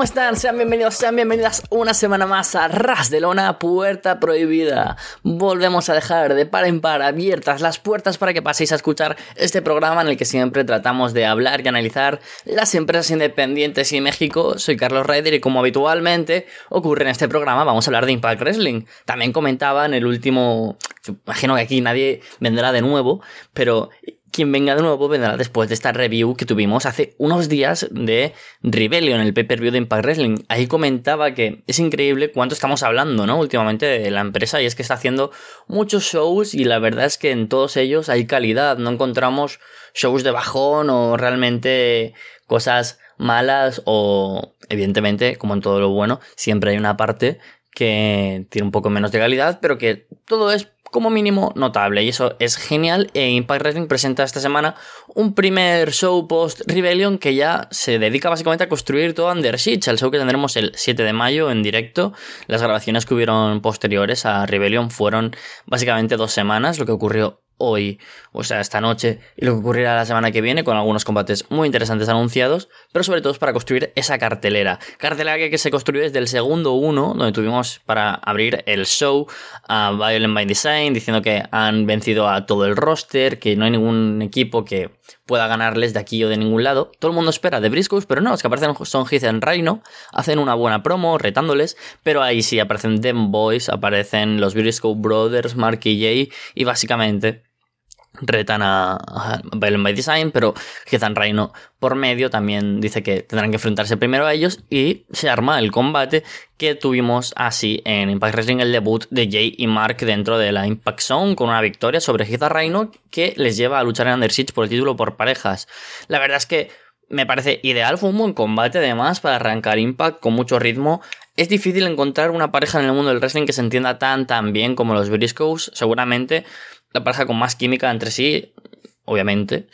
¿cómo están? Sean bienvenidos, sean bienvenidas una semana más a Ras de Lona, Puerta Prohibida. Volvemos a dejar de par en par abiertas las puertas para que paséis a escuchar este programa en el que siempre tratamos de hablar y analizar las empresas independientes y México. Soy Carlos Ryder y como habitualmente ocurre en este programa vamos a hablar de Impact Wrestling. También comentaba en el último, imagino que aquí nadie vendrá de nuevo, pero quien venga de nuevo vendrá después de esta review que tuvimos hace unos días de Rebellion, el pay-per-view de Impact Wrestling. Ahí comentaba que es increíble cuánto estamos hablando, ¿no? Últimamente de la empresa y es que está haciendo muchos shows y la verdad es que en todos ellos hay calidad. No encontramos shows de bajón o realmente cosas malas o evidentemente, como en todo lo bueno, siempre hay una parte que tiene un poco menos de calidad, pero que todo es como mínimo notable y eso es genial e Impact Wrestling presenta esta semana un primer show post Rebellion que ya se dedica básicamente a construir todo Under Siege, el show que tendremos el 7 de mayo en directo. Las grabaciones que hubieron posteriores a Rebellion fueron básicamente dos semanas lo que ocurrió hoy, o sea, esta noche, y lo que ocurrirá la semana que viene con algunos combates muy interesantes anunciados, pero sobre todo es para construir esa cartelera. Cartelera que, se construyó desde el segundo uno, donde tuvimos para abrir el show a Violent by Design, diciendo que han vencido a todo el roster, que no hay ningún equipo que pueda ganarles de aquí o de ningún lado. Todo el mundo espera de Briscoes, pero no, los que aparecen son Heath en Rhino, hacen una buena promo retándoles, pero ahí sí aparecen Dem Boys, aparecen los Briscoe Brothers, Mark y Jay, y básicamente retan a, a by Design, pero Heathan Reino por medio también dice que tendrán que enfrentarse primero a ellos y se arma el combate que tuvimos así en Impact Wrestling, el debut de Jay y Mark dentro de la Impact Zone con una victoria sobre Heathan Reino que les lleva a luchar en Under Siege por el título por parejas. La verdad es que me parece ideal, fue un buen combate además para arrancar Impact con mucho ritmo. Es difícil encontrar una pareja en el mundo del wrestling que se entienda tan tan bien como los Briscoes, seguramente la pareja con más química entre sí, obviamente,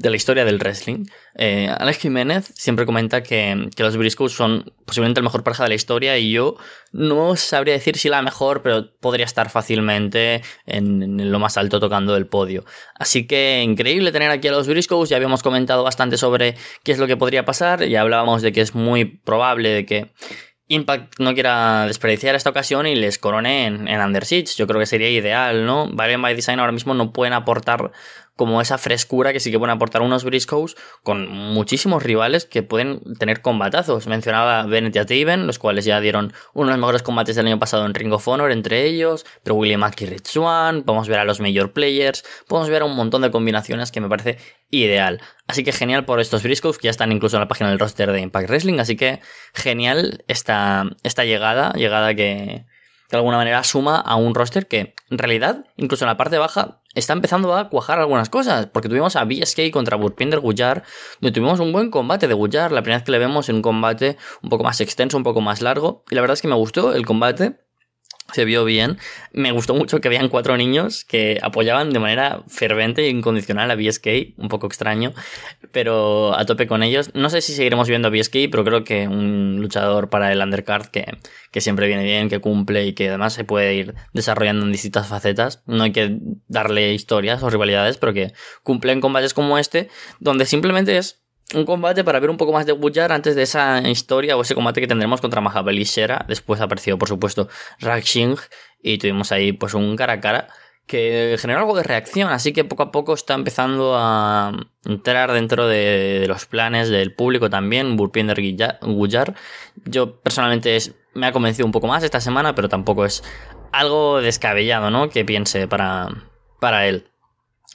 de la historia del wrestling. Eh, Alex Jiménez siempre comenta que, los Briscoes son posiblemente la mejor pareja de la historia y yo no sabría decir si la mejor, pero podría estar fácilmente en, lo más alto tocando el podio. Así que increíble tener aquí a los Briscoes, ya habíamos comentado bastante sobre qué es lo que podría pasar, ya hablábamos de que es muy probable de que Impact no quiera desperdiciar esta ocasión y les corone en, en Under Siege. Yo creo que sería ideal, ¿no? Variant by Design ahora mismo no pueden aportar como esa frescura que sí que pueden aportar unos Briscoes con muchísimos rivales que pueden tener combatazos. Mencionaba Bennett y los cuales ya dieron uno de los mejores combates del año pasado en Ring of Honor entre ellos, pero William Mack y Rich Swan, podemos ver a los Major Players, podemos ver a un montón de combinaciones que me parece ideal. Así que genial por estos Briscoes que ya están incluso en la página del roster de Impact Wrestling, así que genial esta, esta llegada, llegada que de alguna manera suma a un roster que en realidad, incluso en la parte baja, está empezando a cuajar algunas cosas, porque tuvimos a BSK contra Burpinder Gullar, donde tuvimos un buen combate de Gullar, la primera vez que le vemos en un combate un poco más extenso, un poco más largo, y la verdad es que me gustó el combate se vio bien. Me gustó mucho que vean cuatro niños que apoyaban de manera fervente e incondicional a BSK, un poco extraño, pero a tope con ellos. No sé si seguiremos viendo a BSK, pero creo que un luchador para el undercard que, que siempre viene bien, que cumple y que además se puede ir desarrollando en distintas facetas. No hay que darle historias o rivalidades, pero que cumple en combates como este, donde simplemente es un combate para ver un poco más de Wujar antes de esa historia o ese combate que tendremos contra Mahabali Shera. Después apareció, por supuesto, Rakshing y tuvimos ahí pues un cara a cara que generó algo de reacción, así que poco a poco está empezando a entrar dentro de, los planes del público también, Burpinder Gujar. Yo personalmente me ha convencido un poco más esta semana, pero tampoco es algo descabellado, ¿no? Que piense para, para él.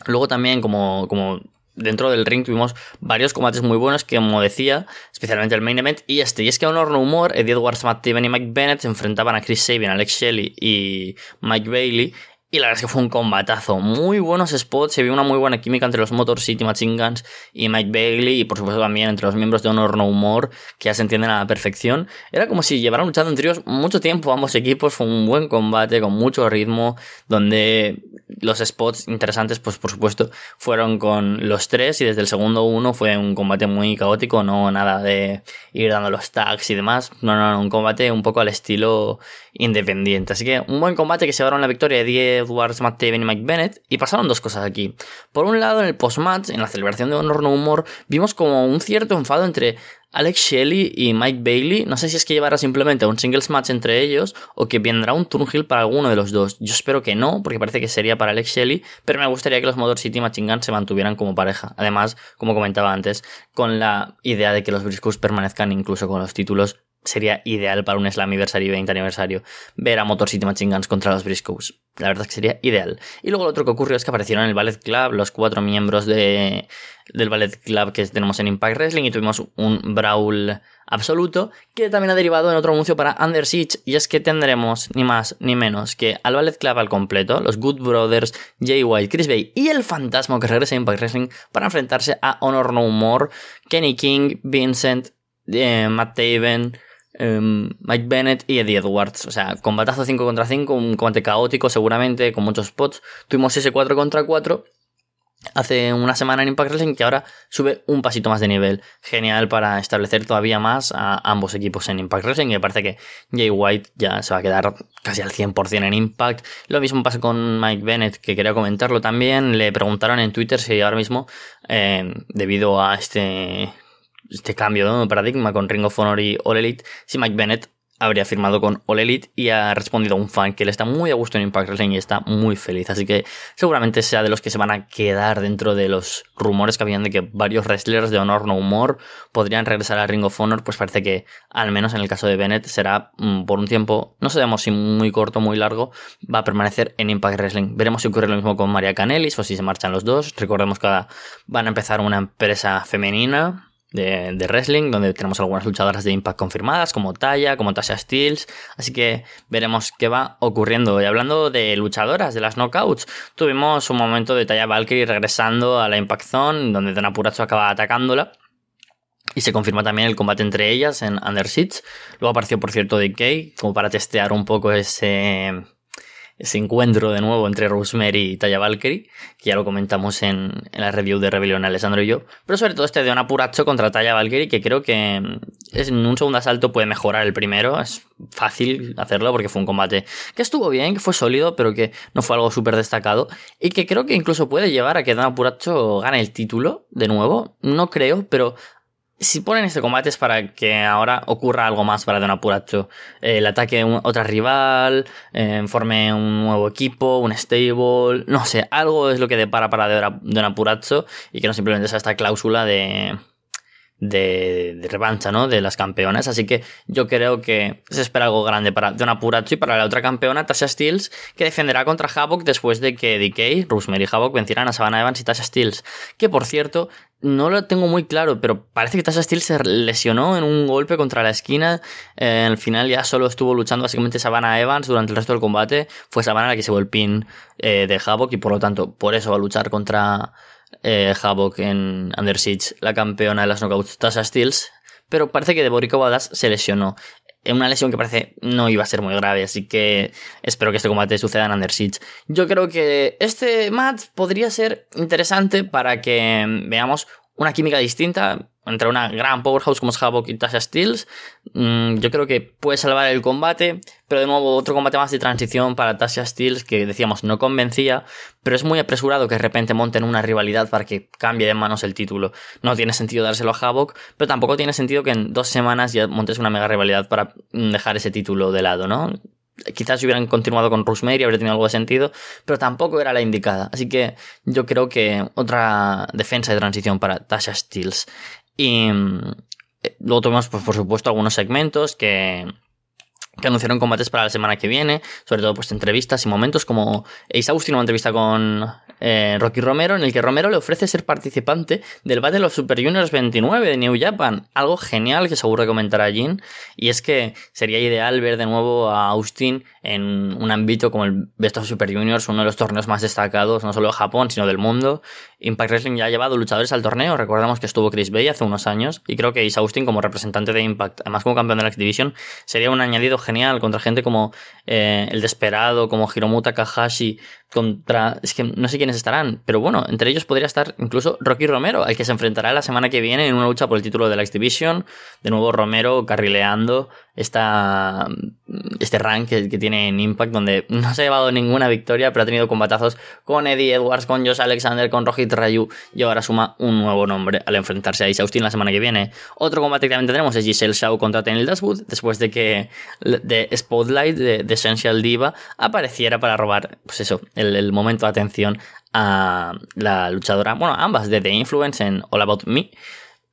Luego también, como, como dentro del ring tuvimos varios combates muy buenos que, como decía, especialmente el main event y este. Y es que a Honor No Humor, Eddie Edwards, Matt Taven y Mike Bennett se enfrentaban a Chris Sabin, Alex Shelley y Mike Bailey y la verdad es que fue un combatazo. Muy buenos spots. Se vio una muy buena química entre los Motor City Machine Guns y Mike Bailey. Y por supuesto también entre los miembros de Honor No Humor, que ya se entienden a la perfección. Era como si llevaran luchando en tríos mucho tiempo ambos equipos. Fue un buen combate con mucho ritmo. Donde los spots interesantes, pues por supuesto, fueron con los tres. Y desde el segundo uno fue un combate muy caótico. No nada de ir dando los tags y demás. No, no, no. Un combate un poco al estilo independiente. Así que un buen combate que se llevaron la victoria de 10 Edwards, Matt Taven y Mike Bennett, y pasaron dos cosas aquí. Por un lado, en el post-match, en la celebración de Honor No Humor, vimos como un cierto enfado entre Alex Shelley y Mike Bailey, no sé si es que llevará simplemente un singles match entre ellos o que vendrá un Turnhill para alguno de los dos. Yo espero que no, porque parece que sería para Alex Shelley, pero me gustaría que los Motor City Machine Guns se mantuvieran como pareja. Además, como comentaba antes, con la idea de que los Briscoes permanezcan incluso con los títulos sería ideal para un Slammiversary 20 aniversario ver a Motor City Machine Guns contra los Briscoes. La verdad es que sería ideal. Y luego lo otro que ocurrió es que aparecieron en el Ballet Club los cuatro miembros de, del Ballet Club que tenemos en Impact Wrestling y tuvimos un Brawl absoluto que también ha derivado en otro anuncio para Under y es que tendremos ni más ni menos que al Ballet Club al completo, los Good Brothers, Jay White, Chris Bay y el Fantasma que regresa a Impact Wrestling para enfrentarse a Honor No More, Kenny King, Vincent, eh, Matt Taven, Em, Mike Bennett y Eddie Edwards. O sea, combatazo 5 contra 5, un combate caótico seguramente, con muchos spots. Tuvimos ese 4 contra 4 hace una semana en Impact Wrestling que ahora sube un pasito más de nivel. Genial para establecer todavía más a ambos equipos en Impact Wrestling. Y me parece que Jay White ya se va a quedar casi al 100% en Impact. Lo mismo pasa con Mike Bennett, que quería comentarlo también. Le preguntaron en Twitter si ahora mismo, eh, debido a este este cambio de paradigma con Ring of Honor y All Elite, si Mike Bennett habría firmado con All Elite y ha respondido a un fan que él está muy a gusto en Impact Wrestling y está muy feliz. Así que seguramente sea de los que se van a quedar dentro de los rumores que habían de que varios wrestlers de Honor No Humor podrían regresar a Ring of Honor. Pues parece que, al menos en el caso de Bennett, será mm, por un tiempo, no sabemos si muy corto o muy largo, va a permanecer en Impact Wrestling. Veremos si ocurre lo mismo con Maria Canelis o si se marchan los dos. Recordemos que van a empezar una empresa femenina de, wrestling, donde tenemos algunas luchadoras de Impact confirmadas, como Taya, como Tasha Steels, así que veremos qué va ocurriendo. Y hablando de luchadoras, de las knockouts, tuvimos un momento de Taya Valkyrie regresando a la Impact Zone, donde Dana Puracho acaba atacándola. Y se confirma también el combate entre ellas en Under Siege. Luego apareció, por cierto, DK, como para testear un poco ese, ese encuentro de nuevo entre Rosemary y Taya Valkyrie, que ya lo comentamos en, la review de Rebelión Alessandro y yo, pero sobre todo este de un apuracho contra Taya Valkyrie, que creo que mm, en un segundo asalto puede mejorar el primero, es fácil hacerlo porque fue un combate que estuvo bien, que fue sólido, pero que no fue algo súper destacado, y que creo que incluso puede llevar a que Don Apuracho gane el título de nuevo, no creo, pero si ponen este combate es para que ahora ocurra algo más para Don Apuracho. Eh, el ataque de otra rival, eh, forme un nuevo equipo, un stable, no sé, algo es lo que depara para Don Apuracho y que no simplemente sea esta cláusula de, de, de, revancha, ¿no? De las campeonas. Así que yo creo que se espera algo grande para Don Apuracho y para la otra campeona, Tasha Steels, que defenderá contra Havoc después de que DK, Rosemary y Havoc vencieran a Savannah Evans y Tasha Steels. Que por cierto, no lo tengo muy claro, pero parece que Tasha Steels se lesionó en un golpe contra la esquina. Eh, al final ya solo estuvo luchando básicamente Savannah Evans durante el resto del combate. Fue Savannah la que se el pin eh, de Havoc y por lo tanto, por eso va a luchar contra eh, Havoc en Under la campeona de las knockouts Tasha Steels, pero parece que de Borico Badass se lesionó. Una lesión que parece no iba a ser muy grave, así que espero que este combate suceda en Under. Yo creo que este match podría ser interesante para que veamos una química distinta entre una gran powerhouse como es Havoc y Tasha Steels. Mm, yo creo que puede salvar el combate, pero de nuevo otro combate más de transición para Tasha Steels que decíamos no convencía, pero es muy apresurado que de repente monten una rivalidad para que cambie de manos el título. No tiene sentido dárselo a Havoc, pero tampoco tiene sentido que en dos semanas ya montes una mega rivalidad para dejar ese título de lado, ¿no? Quizás hubieran continuado con Rosemary habría tenido algo de sentido, pero tampoco era la indicada. Así que yo creo que otra defensa de transición para Tasha Steels. Y eh, luego tuvimos, pues, por supuesto, algunos segmentos que, que anunciaron combates para la semana que viene, sobre todo pues entrevistas y momentos como Ace Austin una entrevista con eh, Rocky Romero, en el que Romero le ofrece ser participante del Battle of Super Juniors 29 de New Japan. Algo genial que seguro comentará Jin. Y es que sería ideal ver de nuevo a Austin en un ámbito como el Best of Super Juniors, uno de los torneos más destacados, no solo de Japón, sino del mundo. Impact Wrestling ya ha llevado luchadores al torneo. Recordamos que estuvo Chris Bay hace unos años. Y creo que Ace Austin, como representante de Impact, además como campeón de la X Division, sería un añadido genial contra gente como eh, El Desperado, como Hiromu Takahashi, contra. Es que no sé quiénes estarán, pero bueno, entre ellos podría estar incluso Rocky Romero, al que se enfrentará la semana que viene en una lucha por el título de la X Division. De nuevo, Romero carrileando esta, este rank que, tiene en Impact, donde no se ha llevado ninguna victoria, pero ha tenido combatazos con Eddie Edwards, con Josh Alexander, con Rohit Rayu, y ahora suma un nuevo nombre al enfrentarse a Isa Austin la semana que viene. Otro combate que también tendremos es Giselle Shaw contra Tenil Dashwood, después de que de Spotlight de, Essential Diva apareciera para robar, pues eso, el, el momento de atención a la luchadora, bueno, ambas de The Influence en All About Me.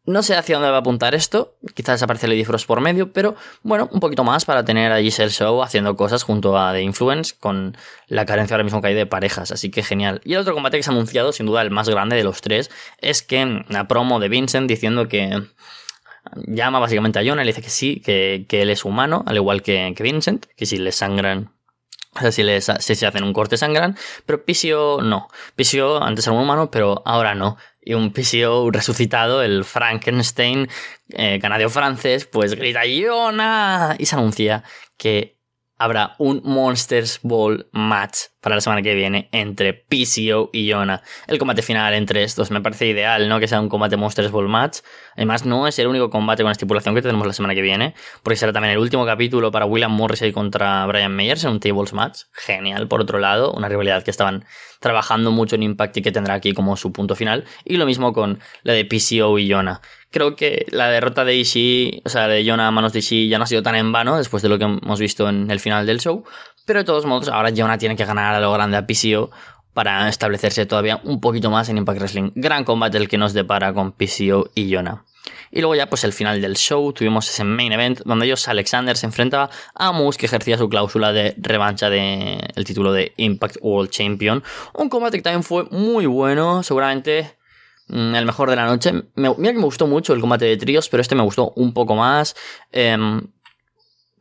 No sé hacia dónde va a apuntar esto, quizás aparece Lady Frost por medio, pero bueno, un poquito más para tener a Giselle Show haciendo cosas junto a The Influence con la carencia ahora mismo que hay de parejas, así que genial. Y el otro combate que se ha anunciado, sin duda el más grande de los tres, es que la promo de Vincent diciendo que llama básicamente a Jonah y le dice que sí, que, él es humano, al igual que, que Vincent, que si le sangran o sea, si, si se hacen un corte sangran, pero Pisio no. Pisio antes era un humano, pero ahora no y un PCO resucitado, el Frankenstein eh, francés, pues grita ¡Yona! y se anuncia que habrá un Monsters Ball match para la semana que viene entre PCO y Yona. El combate final entre estos me parece ideal, ¿no? Que sea un combate Monsters Ball match. Además, no es el único combate con estipulación que tenemos la semana que viene, porque será también el último capítulo para William Morrissey contra Brian Meyers en un Tables match. Genial, por otro lado, una rivalidad que estaban trabajando mucho en Impact y que tendrá aquí como su punto final. Y lo mismo con la de PCO y Yona creo que la derrota de Ishii, o sea, de Jonah a manos de Ishii ya no ha sido tan en vano después de lo que hemos visto en el final del show. Pero de todos modos, ahora Jonah tiene que ganar a lo grande a PCO para establecerse todavía un poquito más en Impact Wrestling. Gran combate el que nos depara con PCO y Jonah. Y luego ya pues el final del show tuvimos ese main event donde ellos Alexander se enfrentaba a Moose que ejercía su cláusula de revancha del el título de Impact World Champion. Un combate que también fue muy bueno, seguramente Mm, el mejor de la noche. mira que me gustó mucho el combate de tríos, pero este me gustó un poco más. Em,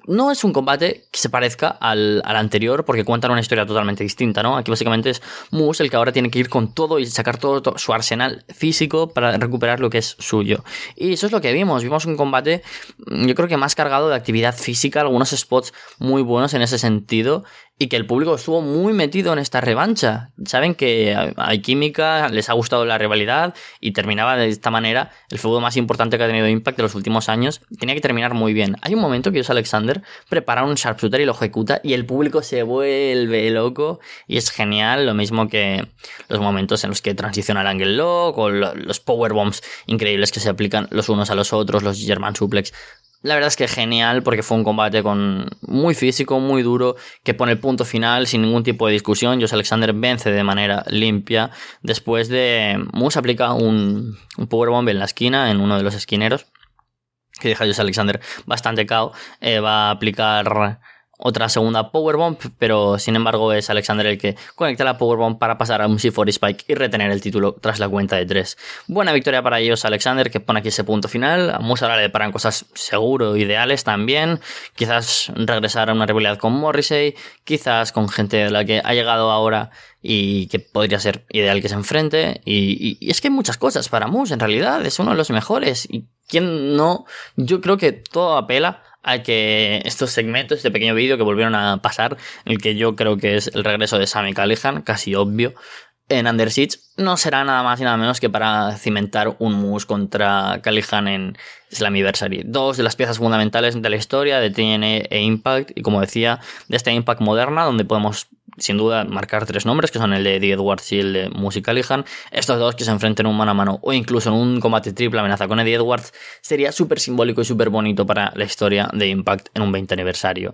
no es un combate que se parezca al, anterior porque cuentan una historia totalmente distinta, ¿no? Aquí básicamente es Moose el que ahora tiene que ir con todo y sacar todo, su arsenal físico para recuperar lo que es suyo. Y eso es lo que vimos. Vimos un combate, mm, yo creo que más cargado de actividad física, algunos spots muy buenos en ese sentido y que el público estuvo muy metido en esta revancha. Saben que hay química, les ha gustado la rivalidad y terminaba de esta manera el feudo más importante que ha tenido Impact de los últimos años. Tenía que terminar muy bien. Hay un momento que es Alexander prepara un sharpshooter y lo ejecuta y el público se vuelve loco y es genial. Lo mismo que los momentos en los que transiciona el angle lock o los power bombs increíbles que se aplican los unos a los otros, los German suplex. La verdad es que genial porque fue un combate con muy físico, muy duro, que pone el punto final sin ningún tipo de discusión. Josh Alexander vence de manera limpia. Después de Moose aplica un, un powerbomb en la esquina, en uno de los esquineros, que deja a Josh Alexander bastante cao. Eh, va a aplicar otra segunda Powerbomb, pero sin embargo es Alexander el que conecta la Powerbomb para pasar a un C4 Spike y retener el título tras la cuenta de 3. Buena victoria para ellos Alexander que pone aquí ese punto final. A Musa ahora le paran cosas seguro ideales también. Quizás regresar a una rivalidad con Morrissey, quizás con gente de la que ha llegado ahora y que podría ser ideal que se enfrente. Y, y, es que hay muchas cosas para Moose, en realidad, es uno de los mejores. Y quien no, yo creo que todo apela a que estos segmentos, este pequeño vídeo que volvieron a pasar, el que yo creo que es el regreso de Sammy Callihan, casi obvio, en Under Siege, no será nada más y nada menos que para cimentar un mus contra Callihan en Slammiversary. Dos de las piezas fundamentales de la historia de TNA e Impact, y como decía, de esta Impact moderna, donde podemos sin duda marcar tres nombres, que son el de Eddie Edwards y el de Music. Estos dos que se enfrenten un mano a mano o incluso en un combate triple amenaza con Eddie Edwards sería súper simbólico y súper bonito para la historia de Impact en un 20 aniversario.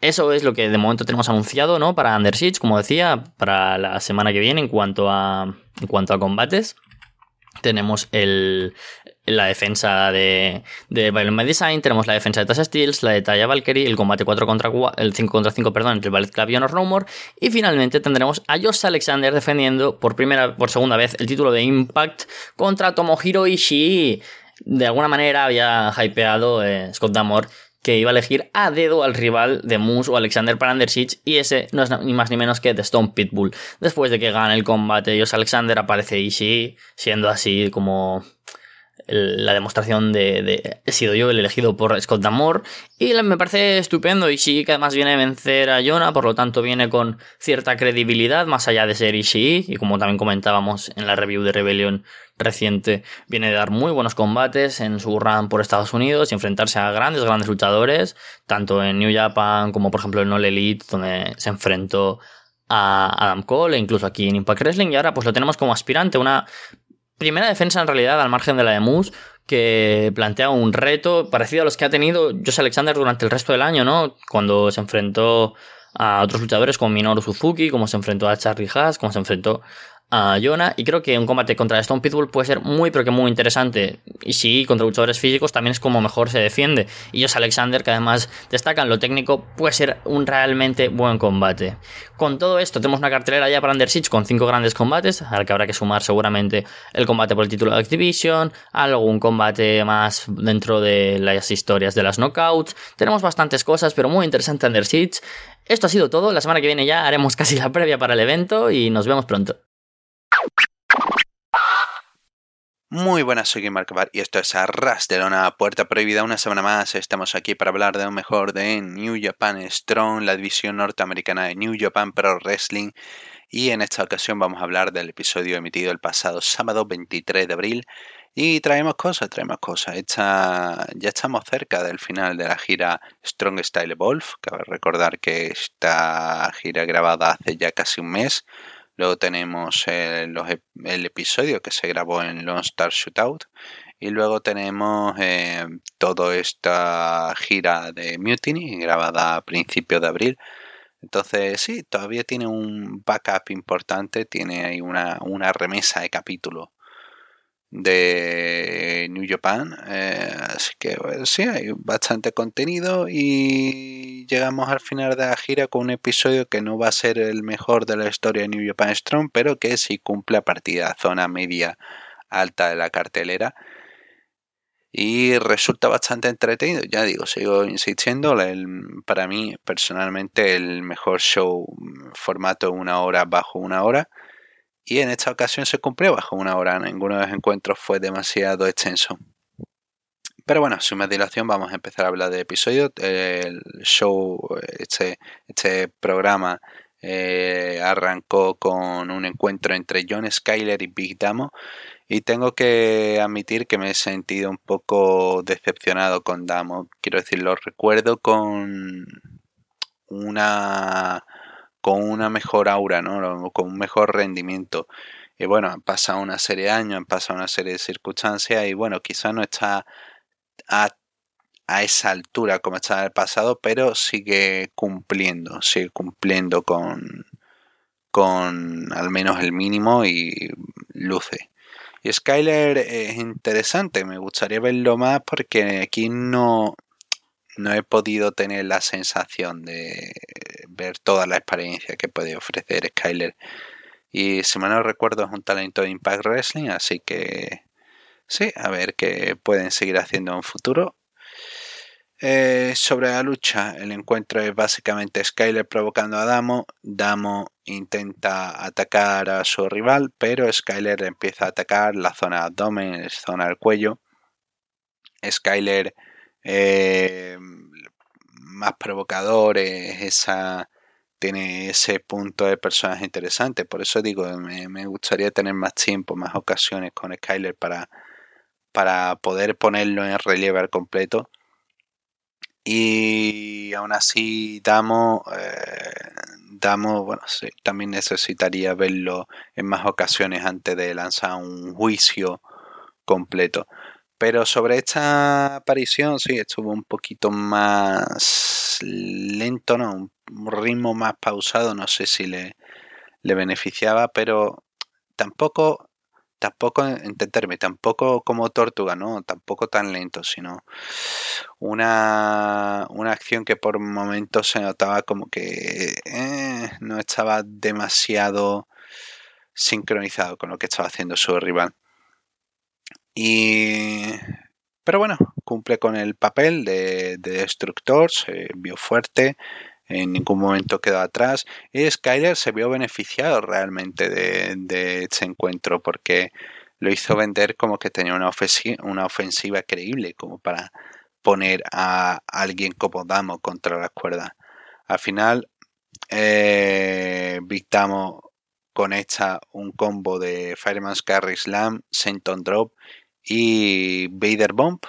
Eso es lo que de momento tenemos anunciado, ¿no? Para Under como decía, para la semana que viene en cuanto a, en cuanto a combates. Tenemos el, la defensa de, de Violent by Design, tenemos la defensa de Tasha Steels, la de Valkyrie, el combate 4 contra 4, el 5 contra 5, perdón, entre Ballet Club y Honor y finalmente tendremos a Josh Alexander defendiendo por primera, por segunda vez el título de Impact contra Tomohiro Ishii. De alguna manera había hypeado eh, Scott Damore que iba a elegir a dedo al rival de Moose o Alexander para Under Siege y ese no es ni más ni menos que The Stone Pitbull. Después de que gane el combate, Josh Alexander aparece Ishii, siendo así como la demostración de, he sido yo el elegido por Scott Damore y me parece estupendo sí que además viene a vencer a Jonah, por lo tanto viene con cierta credibilidad más allá de ser Ishii y como también comentábamos en la review de Rebellion reciente, viene de dar muy buenos combates en su run por Estados Unidos y enfrentarse a grandes, grandes luchadores, tanto en New Japan como por ejemplo en All Elite, donde se enfrentó a Adam Cole e incluso aquí en Impact Wrestling y ahora pues lo tenemos como aspirante, una primera defensa en realidad al margen de la de Moose que plantea un reto parecido a los que ha tenido Josh Alexander durante el resto del año, ¿no? Cuando se enfrentó a otros luchadores como Minoru Suzuki, como se enfrentó a Charlie Haas, como se enfrentó a Jonah y creo que un combate contra Stone Pitbull puede ser muy pero que muy interesante. Y sí, contra luchadores físicos también es como mejor se defiende. Y Josh Alexander que además destaca en lo técnico puede ser un realmente buen combate. Con todo esto tenemos una cartelera ya para Under Siege con cinco grandes combates al que habrá que sumar seguramente el combate por el título de Activision algún combate más dentro de las historias de las knockouts. Tenemos bastantes cosas pero muy interesante Under Siege esto ha sido todo, la semana que viene ya haremos casi la previa para el evento y nos vemos pronto. Muy buenas, soy Mark Bar y esto es Arras de Lona Puerta Prohibida. Una semana más estamos aquí para hablar de lo mejor de New Japan Strong, la división norteamericana de New Japan Pro Wrestling. Y en esta ocasión vamos a hablar del episodio emitido el pasado sábado 23 de abril. Y traemos cosas, traemos cosas. ya estamos cerca del final de la gira Strong Style Evolve. Cabe recordar que esta gira grabada hace ya casi un mes Luego tenemos el, episodio que se grabó en Lone Star Shootout. Y luego tenemos eh, toda esta gira de Mutiny grabada a principios de abril. Entonces sí, todavía tiene un backup importante, tiene ahí una, una remesa de capítulos de New Japan. Eh, así que sí, hay bastante contenido y llegamos al final de la gira con un episodio que no va a ser el mejor de la historia de New Japan Strong, pero que sí cumple a partir de la zona media alta de la cartelera. Y resulta bastante entretenido, ya digo, sigo insistiendo, para mí personalmente el mejor show formato una hora bajo una hora y en esta ocasión se cumplió bajo una hora. Ninguno de los encuentros fue demasiado extenso. Pero bueno, sin más dilación vamos a empezar a hablar de episodios. El show, este, este programa eh, arrancó con un encuentro entre John Skyler y Big Damo. Y tengo que admitir que me he sentido un poco decepcionado con Damo. Quiero decir, lo recuerdo con una con una mejor aura, ¿no? con un mejor rendimiento. Y bueno, han pasado una serie de años, han pasado una serie de circunstancias y bueno, quizás no está a, esa altura como estaba en el pasado, pero sigue cumpliendo, sigue cumpliendo con, con al menos el mínimo y luce. Y Skyler es interesante, me gustaría verlo más porque aquí no, no he podido tener la sensación de toda la experiencia que puede ofrecer Skyler. Y si mal no recuerdo es un talento de Impact Wrestling, así que sí, a ver qué pueden seguir haciendo en futuro. Eh, sobre la lucha, el encuentro es básicamente Skyler provocando a Damo. Damo intenta atacar a su rival, pero Skyler empieza a atacar la zona de abdomen, la zona del cuello. Skyler eh, más provocador, esa, tiene ese punto de personaje interesante. Por eso digo, me, gustaría tener más tiempo, más ocasiones con Skyler para, para poder ponerlo en relieve al completo. Y aún así, Damo, eh, Damo bueno, también necesitaría verlo en más ocasiones antes de lanzar un juicio completo. Pero sobre esta aparición, sí, estuvo un poquito más lento, ¿no? Un ritmo más pausado, no sé si le, beneficiaba, pero tampoco, tampoco, entenderme, tampoco como tortuga, ¿no? Tampoco tan lento, sino una, una acción que por momentos se notaba como que eh, no estaba demasiado sincronizado con lo que estaba haciendo su rival. Y... Pero bueno, cumple con el papel de, destructor, se vio fuerte, en ningún momento quedó atrás. Y Skyler se vio beneficiado realmente de, de este encuentro porque lo hizo vender como que tenía una ofensiva, una ofensiva creíble, como para poner a alguien como Damo contra las cuerdas. Al final, eh, conecta un combo de Fireman's Carry Slam, Senton Drop y Vader Bomb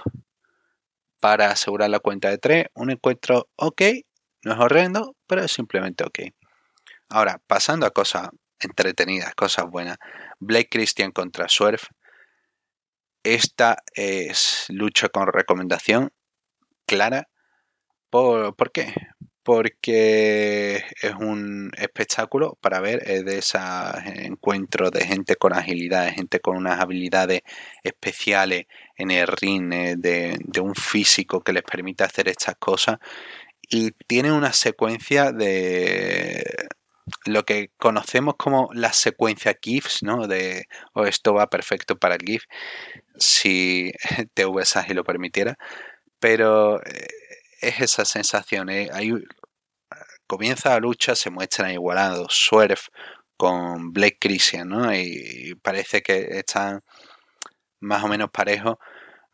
para asegurar la cuenta de 3. Un encuentro ok, no es horrendo, pero es simplemente ok. Ahora, pasando a cosas entretenidas, cosas buenas. Blake Christian contra Swerve. Esta es lucha con recomendación clara. ¿Por, ¿por qué? Porque es un espectáculo para ver de esos encuentros de gente con agilidad, de gente con unas habilidades especiales en el ring, eh, de, un físico que les permite hacer estas cosas. Y tiene una secuencia de lo que conocemos como la secuencia GIFs, ¿no? De oh, esto va perfecto para el GIF, si TVS así lo permitiera. Pero eh, es esa sensación. ¿eh? comienza la lucha, se muestran igualados. Swerve con Blake Christian, ¿no? Y parece que están más o menos parejos.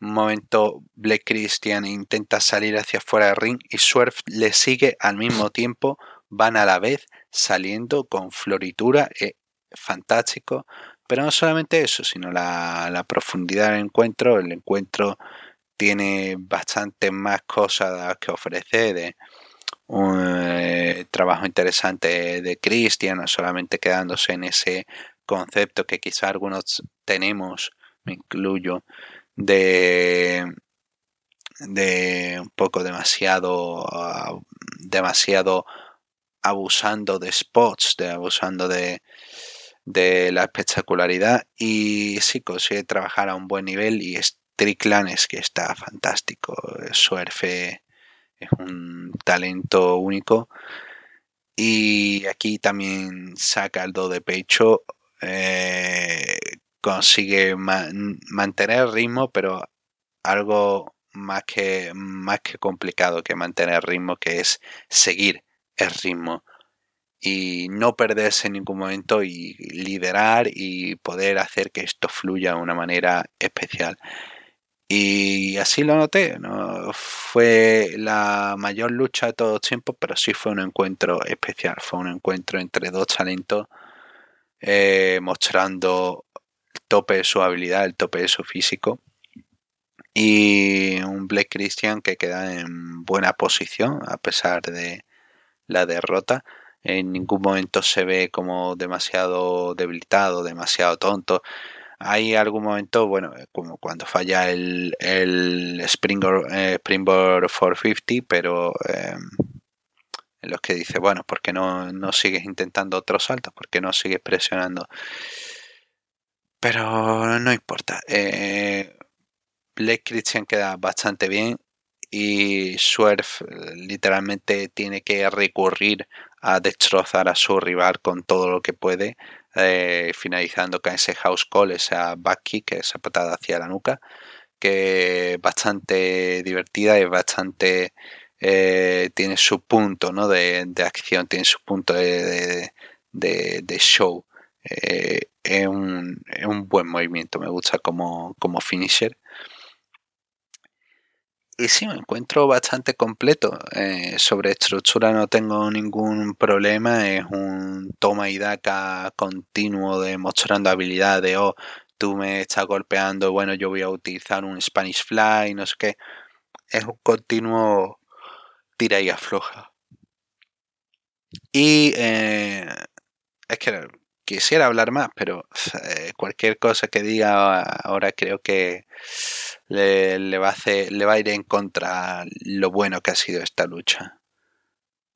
Un momento Blake Christian intenta salir hacia afuera del ring y Swerve le sigue al mismo tiempo. Van a la vez saliendo con floritura. Eh, fantástico. Pero no solamente eso, sino la, la profundidad del encuentro. El encuentro tiene bastante más cosas que ofrecer, de un eh, trabajo interesante de Christian, solamente quedándose en ese concepto que quizá algunos tenemos, me incluyo, de, de un poco demasiado, demasiado abusando de spots, de abusando de, de la espectacularidad. Y sí consigue trabajar a un buen nivel y es es que está fantástico. Suerfe es un talento único. Y aquí también saca el do de pecho. Eh, consigue mantener el ritmo, pero algo más que, más que complicado que mantener el ritmo, que es seguir el ritmo y no perderse en ningún momento y liderar y poder hacer que esto fluya de una manera especial. Y así lo noté. No fue la mayor lucha de todos los tiempos, pero sí fue un encuentro especial. Fue un encuentro entre dos talentos eh, mostrando el tope de su habilidad, el tope de su físico. Y un Blake Christian que queda en buena posición a pesar de la derrota. En ningún momento se ve como demasiado debilitado, demasiado tonto hay algún momento, bueno, eh, como cuando falla el, eh, Springboard 450, pero eh, en los que dice, bueno, ¿por qué no, no sigues intentando otros saltos? ¿Por qué no sigues presionando? Pero no importa. Eh, Blake Christian queda bastante bien y Swerve eh, literalmente tiene que recurrir a destrozar a su rival con todo lo que puede eh, finalizando con ese house call, esa back kick, esa patada hacia la nuca, que es bastante divertida y bastante eh, tiene su punto ¿no? de, acción, tiene su punto de, show. Eh, es, un, es, un, buen movimiento, me gusta como, como finisher y sí, me encuentro bastante completo. Eh, sobre estructura no tengo ningún problema. Es un toma y daca continuo demostrando habilidades. O oh, tú me estás golpeando, bueno, yo voy a utilizar un Spanish Fly, no sé qué. Es un continuo tira y afloja. Y eh, es que quisiera hablar más, pero eh, cualquier cosa que diga ahora creo que le, va a hacer, le va a ir en contra lo bueno que ha sido esta lucha.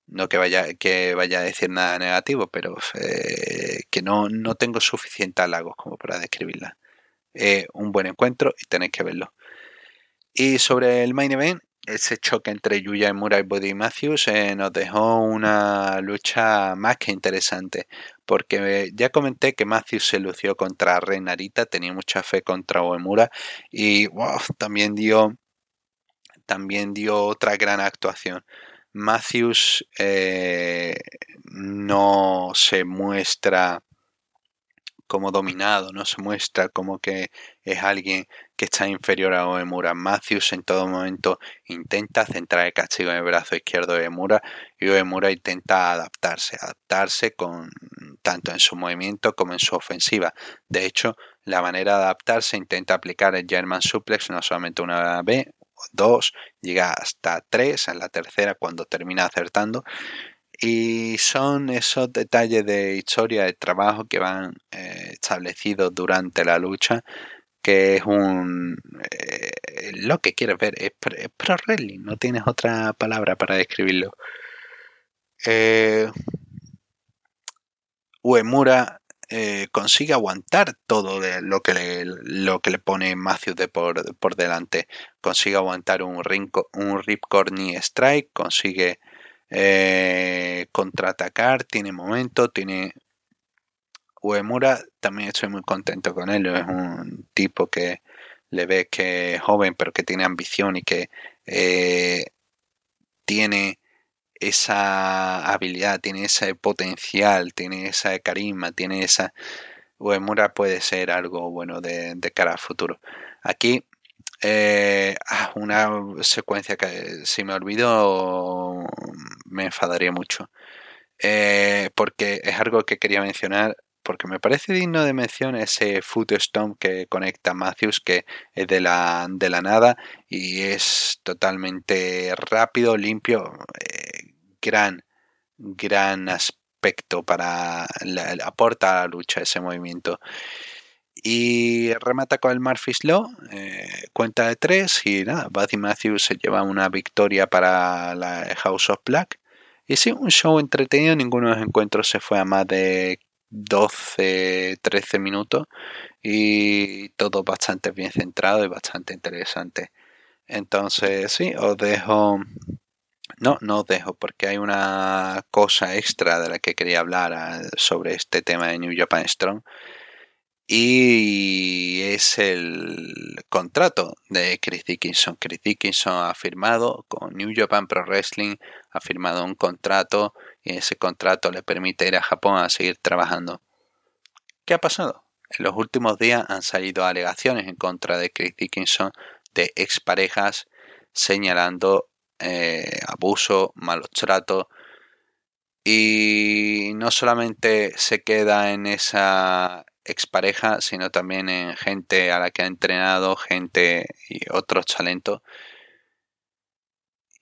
No que vaya, que vaya a decir nada negativo, pero eh, que no, no tengo suficiente halagos como para describirla. Es un buen encuentro y tenéis que verlo. Y sobre el main event, ese choque entre Yuya Emura y Buddy Matthews eh, nos dejó una lucha más que interesante, porque ya comenté que Matthews se lució contra Renarita, tenía mucha fe contra Oemura y también dio también dio otra gran actuación. Matthews eh, no se muestra como dominado, no se muestra como que es alguien que está inferior a Oemura. Matthews en todo momento intenta centrar el castigo en el brazo izquierdo de Oemura y Oemura intenta adaptarse, adaptarse con tanto en su movimiento como en su ofensiva. De hecho, la manera de adaptarse intenta aplicar el German Suplex no solamente una vez, dos, llega hasta tres en la tercera cuando termina acertando y son esos detalles de historia de trabajo que van eh, establecidos durante la lucha que es un eh, lo que quieres ver es, pro wrestling no tienes otra palabra para describirlo. Eh, Uemura eh, consigue aguantar todo lo que le, lo que le pone Matthews de por, por delante. Consigue aguantar un, rinco, un ripcord knee strike consigue eh, contraatacar, tiene momento, tiene... Uemura también estoy muy contento con él, es un tipo que le ve que es joven pero que tiene ambición y que eh, tiene esa habilidad, tiene ese potencial, tiene esa carisma, tiene esa... Uemura puede ser algo bueno de, de cara al futuro. Aquí eh, ah, una secuencia que si me olvido me enfadaría mucho. Eh, porque es algo que quería mencionar porque me parece digno de mención ese footstomp que conecta Matthews que es de la, de la nada y es totalmente rápido, limpio, eh, gran, gran aspecto para aporta a la lucha ese movimiento. Y remata con el Murphy's Law, eh, cuenta de tres y nada, Buddy Matthews se lleva una victoria para la House of Black. Y sí, un show entretenido, ninguno de los encuentros se fue a más de 12, 13 minutos y todo bastante bien centrado y bastante interesante. Entonces, sí, os dejo. No, no os dejo porque hay una cosa extra de la que quería hablar ah, sobre este tema de New Japan Strong y es el contrato de Chris Dickinson. Chris Dickinson ha firmado con New Japan Pro Wrestling, ha firmado un contrato y ese contrato le permite ir a Japón a seguir trabajando. ¿Qué ha pasado? En los últimos días han salido alegaciones en contra de Chris Dickinson de exparejas señalando eh, abuso, malos tratos y no solamente se queda en esa expareja, sino también en gente a la que ha entrenado, gente y otros talentos.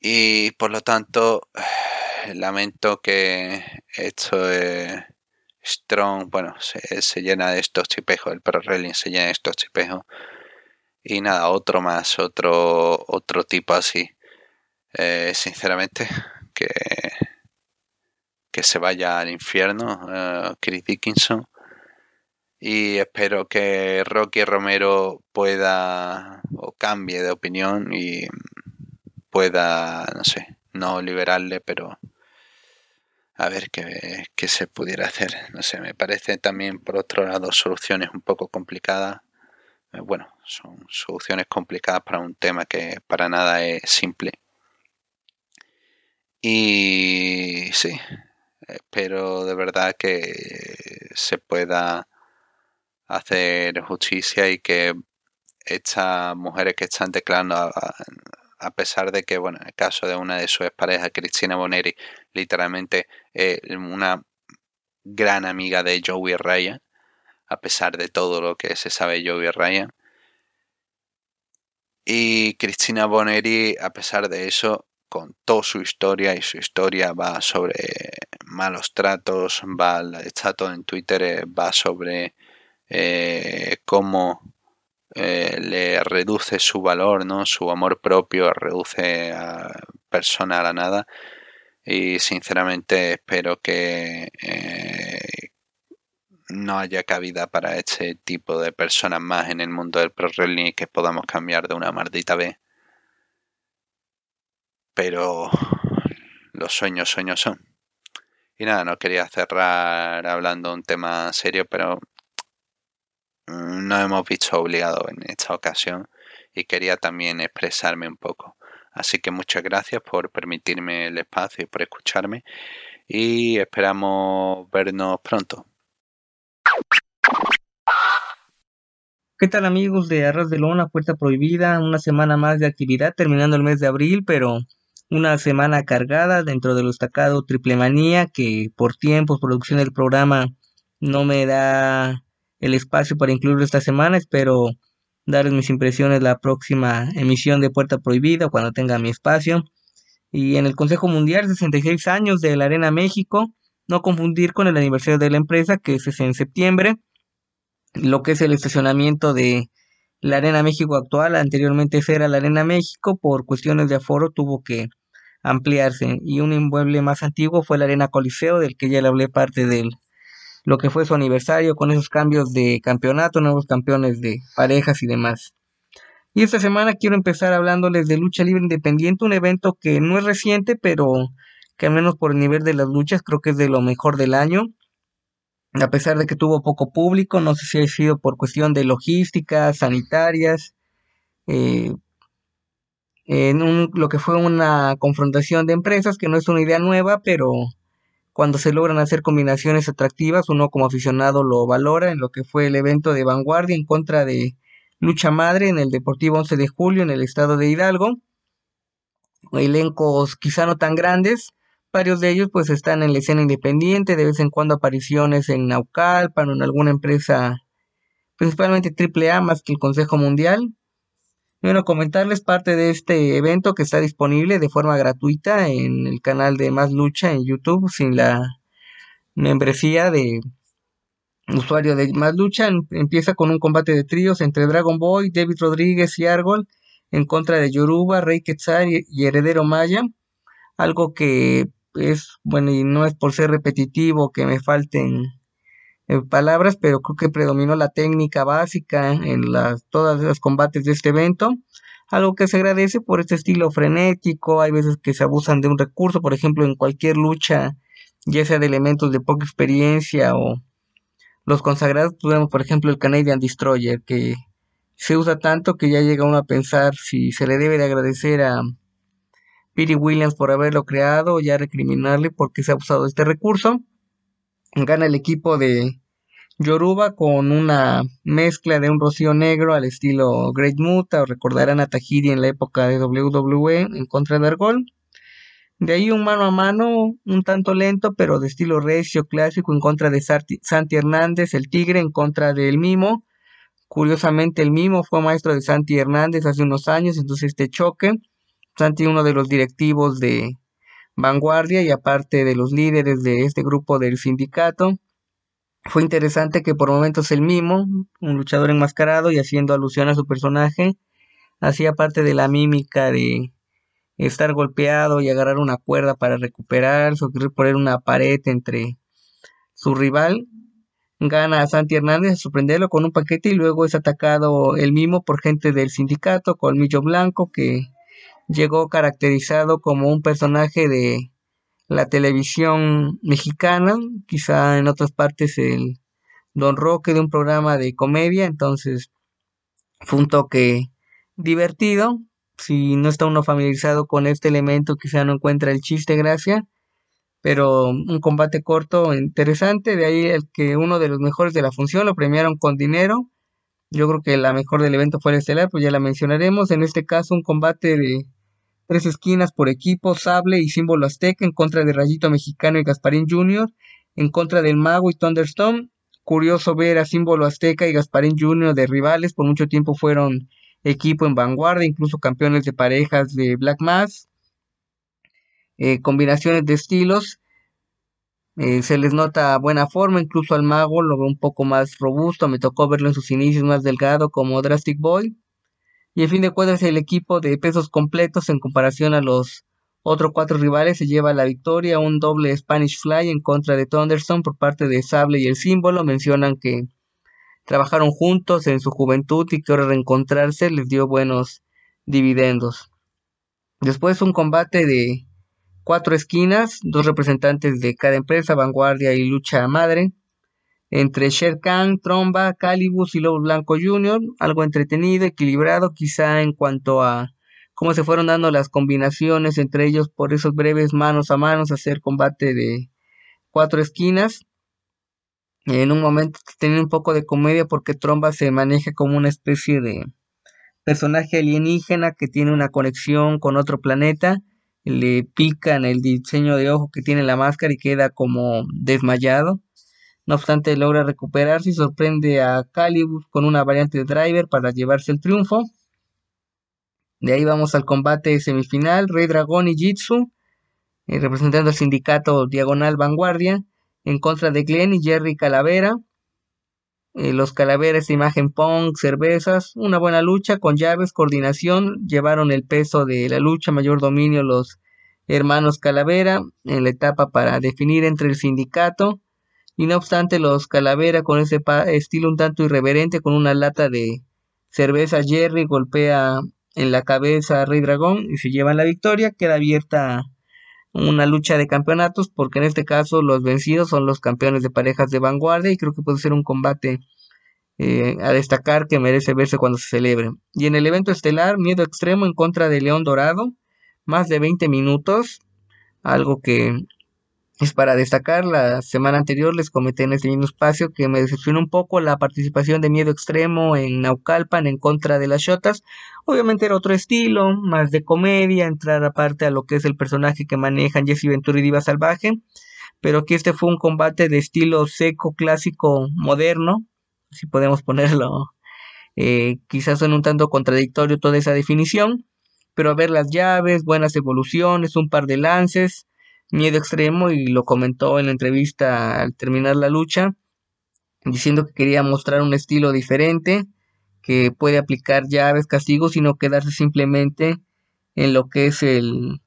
Y por lo tanto, lamento que esto Strong, bueno, se, llena de estos chipejos, el Pro Wrestling se llena de estos chipejos. Y nada, otro más, otro, otro tipo así. Eh, sinceramente, que, que se vaya al infierno, uh, Chris Dickinson y espero que Rocky Romero pueda o cambie de opinión y pueda, no sé, no liberarle, pero a ver qué, qué, se pudiera hacer. No sé, me parece también por otro lado soluciones un poco complicadas. Eh, bueno, son soluciones complicadas para un tema que para nada es simple. Y sí, espero de verdad que se pueda hacer justicia y que estas mujeres que están declarando, a, pesar de que, bueno, en el caso de una de sus parejas, Cristina Boneri, literalmente es una gran amiga de Joey Ryan, a pesar de todo lo que se sabe de Joey Ryan. Y Cristina Boneri, a pesar de eso, contó su historia y su historia va sobre malos tratos, va, está todo en Twitter, eh, va sobre eh, cómo eh, le reduce su valor, ¿no? su amor propio, reduce a persona a nada. Y sinceramente espero que eh, no haya cabida para este tipo de personas más en el mundo del pro wrestling y que podamos cambiar de una maldita vez. Pero los sueños, sueños son. Y nada, no quería cerrar hablando un tema serio, pero no hemos visto obligado en esta ocasión y quería también expresarme un poco. Así que muchas gracias por permitirme el espacio y por escucharme y esperamos vernos pronto. ¿Qué tal amigos de Arras de Lona, Puerta Prohibida? Una semana más de actividad terminando el mes de abril, pero una semana cargada dentro del destacado Triple Manía que por tiempos, producción del programa no me da el espacio para incluirlo esta semana. Espero darles mis impresiones la próxima emisión de Puerta Prohibida cuando tenga mi espacio. Y en el Consejo Mundial, 66 años de la Arena México, no confundir con el aniversario de la empresa que es en septiembre lo que es el estacionamiento de la Arena México actual. Anteriormente era la Arena México, por cuestiones de aforo tuvo que ampliarse. Y un inmueble más antiguo fue la Arena Coliseo, del que ya le hablé parte de lo que fue su aniversario, con esos cambios de campeonato, nuevos campeones de parejas y demás. Y esta semana quiero empezar hablándoles de lucha libre independiente, un evento que no es reciente, pero que al menos por el nivel de las luchas creo que es de lo mejor del año a pesar de que tuvo poco público, no sé si ha sido por cuestión de logística, sanitarias, eh, en lo que fue una confrontación de empresas, que no es una idea nueva, pero cuando se logran hacer combinaciones atractivas, uno como aficionado lo valora en lo que fue el evento de vanguardia en contra de Lucha Madre en el Deportivo 11 de Julio en el estado de Hidalgo. Elencos quizá no tan grandes, Varios de ellos pues están en la escena independiente, de vez en cuando apariciones en Naucalpan o en alguna empresa, principalmente AAA más que el Consejo Mundial. Bueno, comentarles parte de este evento que está disponible de forma gratuita en el canal de Más Lucha en YouTube, sin la membresía de usuario de Más Lucha. Empieza con un combate de tríos entre Dragon Boy, David Rodríguez y Argol en contra de Yoruba, Rey Quetzal y Heredero Maya. Algo que es, bueno, y no es por ser repetitivo que me falten eh, palabras, pero creo que predominó la técnica básica en las, todos los combates de este evento, algo que se agradece por este estilo frenético, hay veces que se abusan de un recurso, por ejemplo, en cualquier lucha, ya sea de elementos de poca experiencia o los consagrados, tuvimos por ejemplo el Canadian Destroyer, que se usa tanto que ya llega uno a pensar si se le debe de agradecer a Piri Williams por haberlo creado, ya recriminarle porque se ha usado este recurso. Gana el equipo de Yoruba con una mezcla de un rocío negro al estilo Great Muta, o recordarán a Tajiri en la época de WWE en contra de Argol. De ahí un mano a mano, un tanto lento, pero de estilo recio, clásico, en contra de Santi Hernández, el Tigre, en contra del Mimo. Curiosamente, el Mimo fue maestro de Santi Hernández hace unos años, entonces este choque Santi, uno de los directivos de Vanguardia y aparte de los líderes de este grupo del sindicato. Fue interesante que por momentos el mimo, un luchador enmascarado y haciendo alusión a su personaje, hacía parte de la mímica de estar golpeado y agarrar una cuerda para recuperarse o poner una pared entre su rival. Gana a Santi Hernández a sorprenderlo con un paquete y luego es atacado el mimo por gente del sindicato, Colmillo Blanco, que llegó caracterizado como un personaje de la televisión mexicana, quizá en otras partes el Don Roque de un programa de comedia, entonces fue un toque divertido. Si no está uno familiarizado con este elemento, quizá no encuentra el chiste gracia, pero un combate corto interesante, de ahí el que uno de los mejores de la función lo premiaron con dinero. Yo creo que la mejor del evento fue el estelar, pues ya la mencionaremos. En este caso, un combate de tres esquinas por equipo, sable y símbolo azteca en contra de Rayito Mexicano y Gasparín Jr., en contra del Mago y Thunderstone. Curioso ver a símbolo azteca y Gasparín Jr. de rivales, por mucho tiempo fueron equipo en vanguardia, incluso campeones de parejas de Black Mass. Eh, combinaciones de estilos. Eh, se les nota buena forma, incluso al mago lo veo un poco más robusto, me tocó verlo en sus inicios más delgado como Drastic Boy. Y en fin de cuentas el equipo de pesos completos en comparación a los otros cuatro rivales se lleva la victoria, un doble Spanish Fly en contra de Thunderstone por parte de Sable y el símbolo. Mencionan que trabajaron juntos en su juventud y que ahora reencontrarse les dio buenos dividendos. Después un combate de cuatro esquinas, dos representantes de cada empresa, Vanguardia y Lucha Madre entre Sher Khan, Tromba, Calibus y Lobo Blanco Jr., algo entretenido, equilibrado quizá en cuanto a cómo se fueron dando las combinaciones entre ellos por esos breves manos a manos, hacer combate de cuatro esquinas. En un momento tiene un poco de comedia porque Tromba se maneja como una especie de personaje alienígena que tiene una conexión con otro planeta. Le pican el diseño de ojo que tiene la máscara y queda como desmayado. No obstante, logra recuperarse y sorprende a Calibur con una variante de driver para llevarse el triunfo. De ahí vamos al combate semifinal, Rey Dragón y Jitsu, eh, representando al sindicato Diagonal Vanguardia, en contra de Glenn y Jerry Calavera. Eh, los Calaveras, imagen punk, cervezas, una buena lucha con llaves, coordinación, llevaron el peso de la lucha, mayor dominio los hermanos Calavera en la etapa para definir entre el sindicato. Y no obstante, los Calavera con ese estilo un tanto irreverente, con una lata de cerveza Jerry, golpea en la cabeza a Rey Dragón y se llevan la victoria. Queda abierta una lucha de campeonatos porque en este caso los vencidos son los campeones de parejas de vanguardia y creo que puede ser un combate eh, a destacar que merece verse cuando se celebre. Y en el evento estelar, Miedo Extremo en contra de León Dorado, más de 20 minutos, algo que es para destacar, la semana anterior les comenté en este mismo espacio que me decepcionó un poco la participación de Miedo Extremo en Naucalpan en contra de las Shotas. Obviamente era otro estilo, más de comedia, entrar aparte a lo que es el personaje que manejan Jesse Ventura y Diva Salvaje. Pero aquí este fue un combate de estilo seco, clásico, moderno, si podemos ponerlo. Eh, quizás suena un tanto contradictorio toda esa definición, pero a ver las llaves, buenas evoluciones, un par de lances miedo extremo y lo comentó en la entrevista al terminar la lucha, diciendo que quería mostrar un estilo diferente, que puede aplicar llaves, castigos y no quedarse simplemente en lo que es el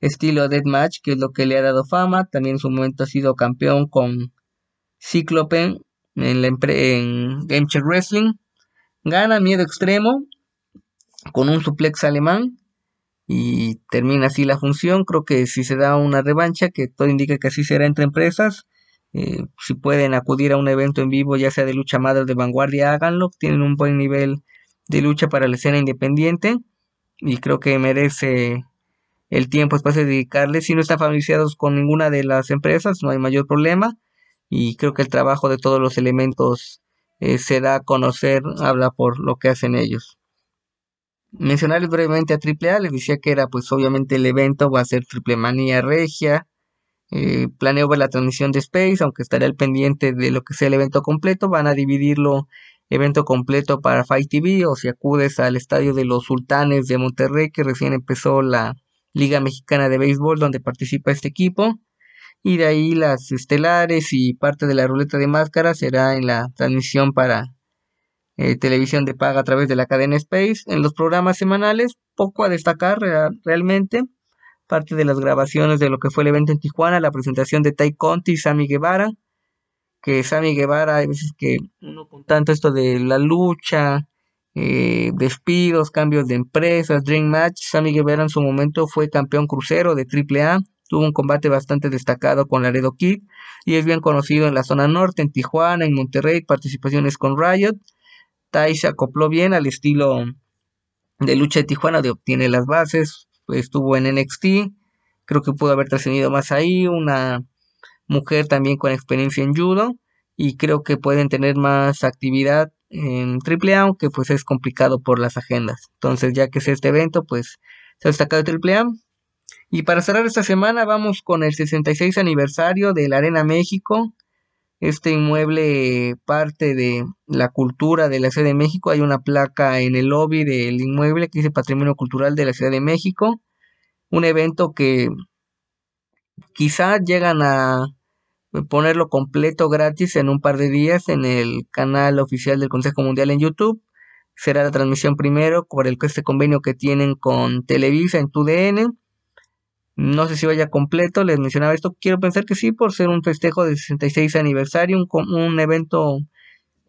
estilo Deathmatch, que es lo que le ha dado fama. También en su momento ha sido campeón con Cíclope en, la en Game Wrestling. Gana miedo extremo con un suplex alemán y termina así la función. Creo que si se da una revancha, que todo indica que así será entre empresas, eh, si pueden acudir a un evento en vivo, ya sea de lucha madre o de vanguardia, háganlo. Tienen un buen nivel de lucha para la escena independiente y creo que merece el tiempo, espacio de. Si no están familiarizados con ninguna de las empresas, no hay mayor problema. Y creo que el trabajo de todos los elementos eh, se da a conocer, habla por lo que hacen ellos mencionarles brevemente a AAA, les decía que era pues obviamente el evento va a ser Triple Manía Regia. Eh, planeo ver la transmisión de Space, aunque estaré al pendiente de lo que sea el evento completo. Van a dividirlo evento completo para Fight TV o si acudes al estadio de los Sultanes de Monterrey, que recién empezó la Liga Mexicana de Béisbol donde participa este equipo. Y de ahí las estelares y parte de la ruleta de máscaras será en la transmisión para eh, televisión de paga a través de la cadena Space. En los programas semanales, poco a destacar realmente. Parte de las grabaciones de lo que fue el evento en Tijuana, la presentación de Tai Conti y Sammy Guevara. Que Sammy Guevara, hay veces que uno con tanto esto de la lucha, eh, despidos, cambios de empresas, Dream Match. Sammy Guevara en su momento fue campeón crucero de AAA. Tuvo un combate bastante destacado con Laredo Kid y es bien conocido en la zona norte, en Tijuana, en Monterrey, participaciones con Riot Tai se acopló bien al estilo de lucha de Tijuana, de obtiene las bases, estuvo en NXT, creo que pudo haber trascendido más ahí, una mujer también con experiencia en judo y creo que pueden tener más actividad en AAA, aunque pues es complicado por las agendas. Entonces, ya que es este evento, pues se ha destacado AAA. Y para cerrar esta semana vamos con el 66 aniversario de la Arena México, este inmueble parte de la cultura de la Ciudad de México. Hay una placa en el lobby del inmueble que dice Patrimonio Cultural de la Ciudad de México. Un evento que quizá llegan a ponerlo completo gratis en un par de días en el canal oficial del Consejo Mundial en YouTube. Será la transmisión primero por el este convenio que tienen con Televisa en TUDN no sé si vaya completo, les mencionaba esto. Quiero pensar que sí, por ser un festejo de 66 aniversario, un, un evento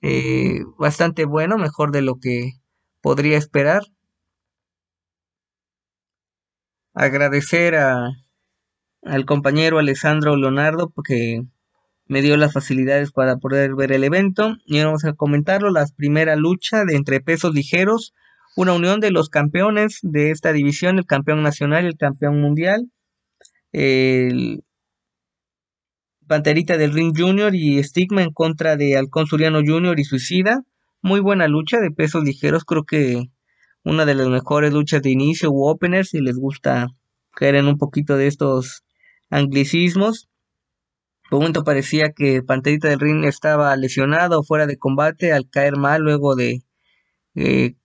eh, bastante bueno, mejor de lo que podría esperar. Agradecer a, al compañero Alessandro Leonardo porque me dio las facilidades para poder ver el evento. Y ahora vamos a comentarlo, la primera lucha de entre pesos ligeros, una unión de los campeones de esta división, el campeón nacional y el campeón mundial Panterita del Ring Junior y Stigma en contra de Halcón Suriano Junior y Suicida. Muy buena lucha de pesos ligeros, creo que una de las mejores luchas de inicio u openers si les gusta caer en un poquito de estos anglicismos. Por un momento parecía que Panterita del Ring estaba lesionado fuera de combate al caer mal luego de eh,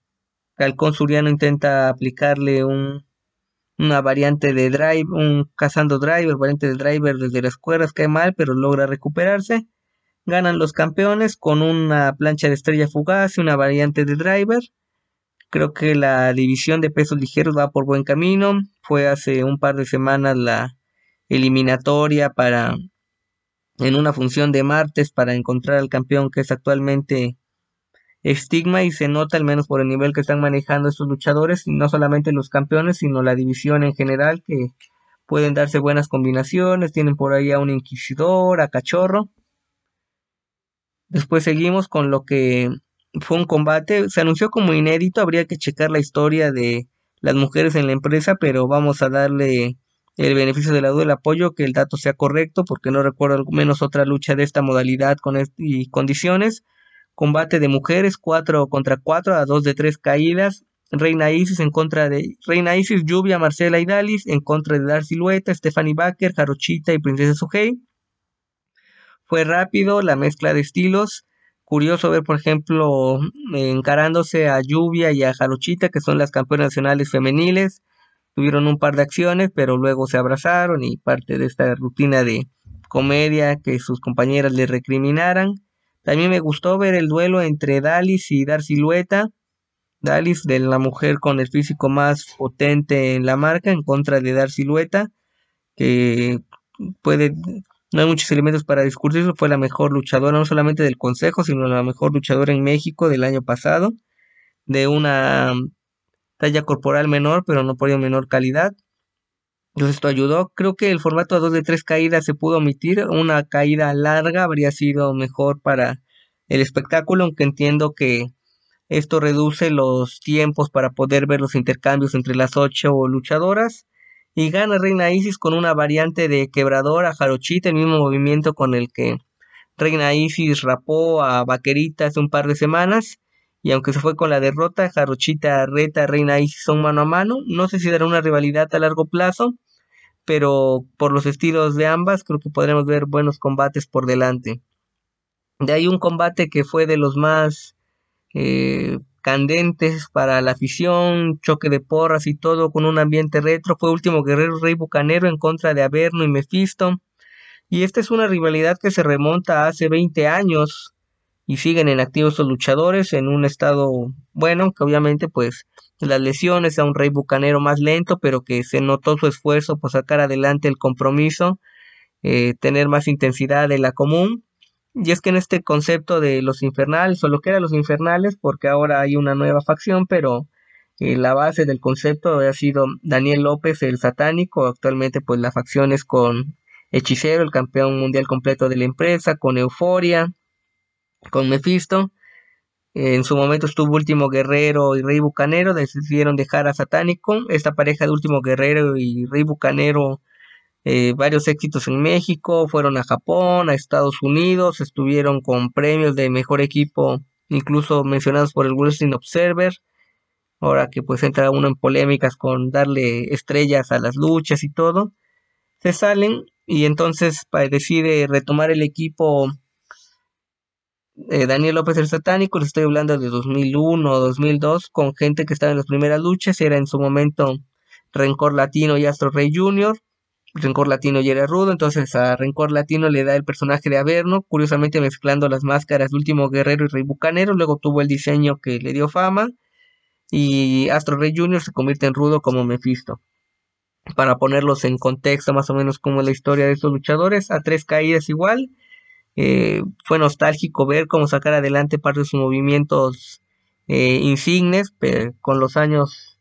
Suriano intenta aplicarle un, una variante de drive, un cazando driver, variante de driver desde las cuerdas, cae mal, pero logra recuperarse. Ganan los campeones con una plancha de estrella fugaz y una variante de driver. Creo que la división de pesos ligeros va por buen camino. Fue hace un par de semanas la eliminatoria para en una función de martes para encontrar al campeón que es actualmente estigma y se nota al menos por el nivel que están manejando estos luchadores, y no solamente los campeones, sino la división en general, que pueden darse buenas combinaciones, tienen por ahí a un inquisidor, a cachorro. Después seguimos con lo que fue un combate, se anunció como inédito, habría que checar la historia de las mujeres en la empresa, pero vamos a darle el beneficio de la duda, el apoyo, que el dato sea correcto, porque no recuerdo al menos otra lucha de esta modalidad con y condiciones combate de mujeres, 4 contra 4 a 2 de 3 caídas. Reina Isis en contra de Reina Isis, Lluvia, Marcela y Dalis en contra de Dar Silueta, Stephanie Baker, Jarochita y Princesa Suhei. Fue rápido la mezcla de estilos. Curioso ver, por ejemplo, encarándose a Lluvia y a Jarochita, que son las campeonas nacionales femeniles. Tuvieron un par de acciones, pero luego se abrazaron y parte de esta rutina de comedia que sus compañeras le recriminaran. También me gustó ver el duelo entre Dalis y Dar Silueta. Dalis de la mujer con el físico más potente en la marca en contra de Dar Silueta, que puede, no hay muchos elementos para discutirlo, fue la mejor luchadora no solamente del consejo, sino la mejor luchadora en México del año pasado, de una talla corporal menor, pero no por ello menor calidad. Entonces esto ayudó. Creo que el formato a 2 de 3 caídas se pudo omitir. Una caída larga habría sido mejor para el espectáculo, aunque entiendo que esto reduce los tiempos para poder ver los intercambios entre las ocho luchadoras. Y gana Reina Isis con una variante de quebrador a Jarochita, el mismo movimiento con el que Reina Isis rapó a Vaquerita hace un par de semanas. Y aunque se fue con la derrota, Jarochita reta Reina Isis son mano a mano. No sé si dará una rivalidad a largo plazo, pero por los estilos de ambas creo que podremos ver buenos combates por delante. De ahí un combate que fue de los más eh, candentes para la afición, choque de porras y todo con un ambiente retro, fue Último Guerrero Rey Bucanero en contra de Averno y Mephisto. Y esta es una rivalidad que se remonta a hace 20 años y siguen en activo estos luchadores en un estado bueno, que obviamente pues las lesiones, a un rey bucanero más lento, pero que se notó su esfuerzo por sacar adelante el compromiso, eh, tener más intensidad de la común. Y es que en este concepto de los infernales, o lo que eran los infernales, porque ahora hay una nueva facción, pero eh, la base del concepto ha sido Daniel López, el satánico, actualmente pues la facción es con Hechicero, el campeón mundial completo de la empresa, con Euforia, con Mephisto, en su momento estuvo Último Guerrero y Rey Bucanero, decidieron dejar a Satánico. Esta pareja de Último Guerrero y Rey Bucanero, eh, varios éxitos en México, fueron a Japón, a Estados Unidos, estuvieron con premios de mejor equipo, incluso mencionados por el Wrestling Observer. Ahora que pues entra uno en polémicas con darle estrellas a las luchas y todo, se salen y entonces decide retomar el equipo eh, Daniel López el Satánico, les estoy hablando de 2001 o 2002, con gente que estaba en las primeras luchas, era en su momento Rencor Latino y Astro Rey Jr., Rencor Latino y era rudo, entonces a Rencor Latino le da el personaje de Averno, curiosamente mezclando las máscaras de Último Guerrero y Rey Bucanero, luego tuvo el diseño que le dio fama, y Astro Rey Jr. se convierte en rudo como Mephisto. Para ponerlos en contexto más o menos como la historia de estos luchadores, a tres caídas igual, eh, fue nostálgico ver cómo sacar adelante parte de sus movimientos eh, insignes con los años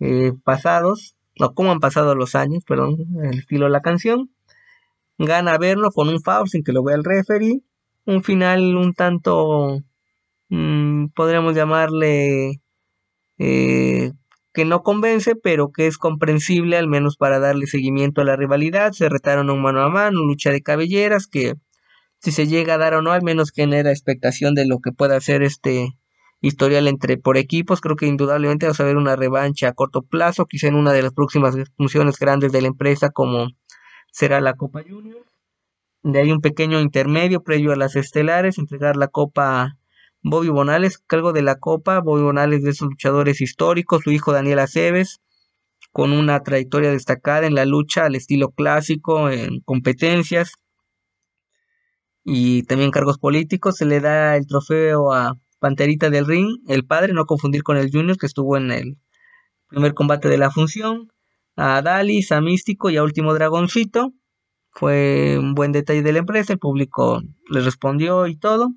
eh, pasados, no, cómo han pasado los años, perdón, el estilo de la canción. Gana verlo con un foul sin que lo vea el referee. Un final un tanto, mm, podríamos llamarle que no convence, pero que es comprensible al menos para darle seguimiento a la rivalidad. Se retaron un mano a mano, lucha de cabelleras, que si se llega a dar o no, al menos genera expectación de lo que pueda hacer este historial entre por equipos. Creo que indudablemente va a haber una revancha a corto plazo, quizá en una de las próximas funciones grandes de la empresa, como será la Copa Junior. De ahí un pequeño intermedio previo a las estelares, entregar la Copa Bobby Bonales, cargo de la Copa. Bobby Bonales de esos luchadores históricos, su hijo Daniel Aceves, con una trayectoria destacada en la lucha al estilo clásico, en competencias y también cargos políticos. Se le da el trofeo a Panterita del Ring, el padre, no confundir con el Junior que estuvo en el primer combate de la función, a Dalis, a Místico y a Último Dragoncito. Fue un buen detalle de la empresa, el público le respondió y todo.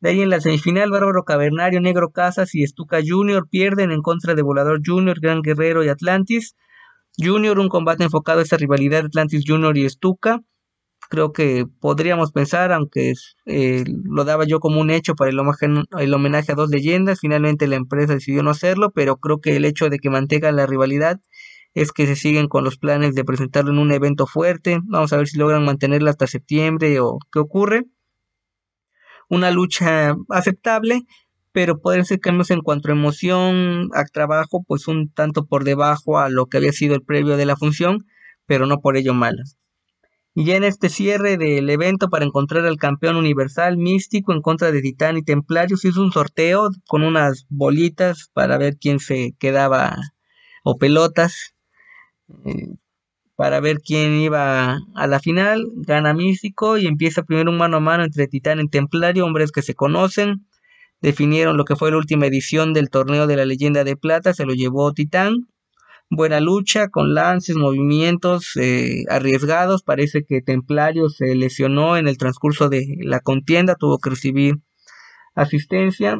De ahí en la semifinal, Bárbaro Cavernario, Negro Casas y Estuca Junior pierden en contra de Volador Junior, Gran Guerrero y Atlantis. Junior, un combate enfocado a esta rivalidad Atlantis Junior y Estuca creo que podríamos pensar, aunque eh, lo daba yo como un hecho para el homenaje, a dos leyendas, finalmente la empresa decidió no hacerlo, pero creo que el hecho de que mantenga la rivalidad es que se siguen con los planes de presentarlo en un evento fuerte, vamos a ver si logran mantenerla hasta septiembre o qué ocurre. Una lucha aceptable, pero pueden ser cambios en cuanto a emoción, a trabajo, pues un tanto por debajo a lo que había sido el previo de la función, pero no por ello malas. Y ya en este cierre del evento para encontrar al campeón universal místico en contra de Titán y Templarios hizo un sorteo con unas bolitas para ver quién se quedaba o pelotas eh, para ver quién iba a la final. Gana místico y empieza primero un mano a mano entre Titán y Templario, hombres que se conocen. Definieron lo que fue la última edición del torneo de la leyenda de plata, se lo llevó Titán buena lucha con lances, movimientos eh, arriesgados. Parece que Templario se lesionó en el transcurso de la contienda, tuvo que recibir asistencia.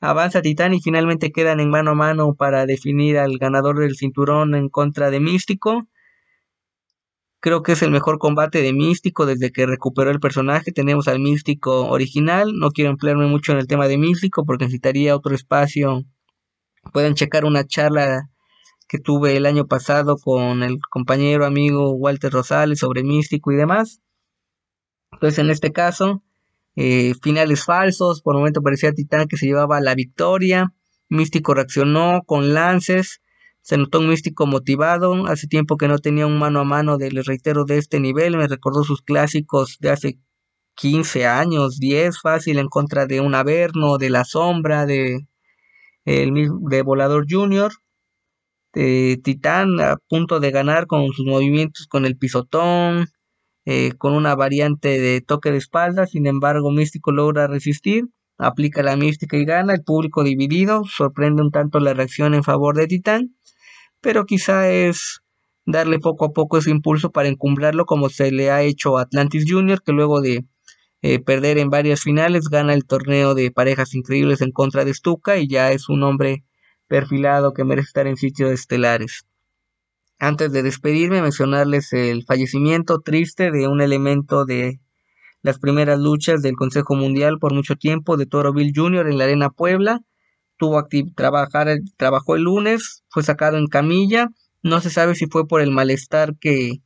Avanza Titán y finalmente quedan en mano a mano para definir al ganador del cinturón en contra de Místico. Creo que es el mejor combate de Místico desde que recuperó el personaje. Tenemos al Místico original. No quiero emplearme mucho en el tema de Místico porque necesitaría otro espacio. Pueden checar una charla que tuve el año pasado con el compañero amigo Walter Rosales sobre místico y demás. Entonces en este caso, eh, finales falsos, por el momento parecía Titán que se llevaba la victoria, místico reaccionó con lances, se notó un místico motivado, hace tiempo que no tenía un mano a mano de, les reitero, de este nivel, me recordó sus clásicos de hace 15 años, 10 fácil en contra de un Averno, de la sombra, de, el, de Volador Junior eh, Titán a punto de ganar con sus movimientos con el pisotón, eh, con una variante de toque de espalda, sin embargo Místico logra resistir, aplica la mística y gana, el público dividido, sorprende un tanto la reacción en favor de Titán, pero quizá es darle poco a poco ese impulso para encumbrarlo como se le ha hecho a Atlantis Junior, que luego de eh, perder en varias finales gana el torneo de parejas increíbles en contra de Stuka y ya es un hombre perfilado que merece estar en sitios estelares. Antes de despedirme, mencionarles el fallecimiento triste de un elemento de las primeras luchas del Consejo Mundial por mucho tiempo, de Toro Bill Jr. en la Arena Puebla. Tuvo trabajar, trabajó el lunes, fue sacado en camilla. No se sabe si fue por el malestar que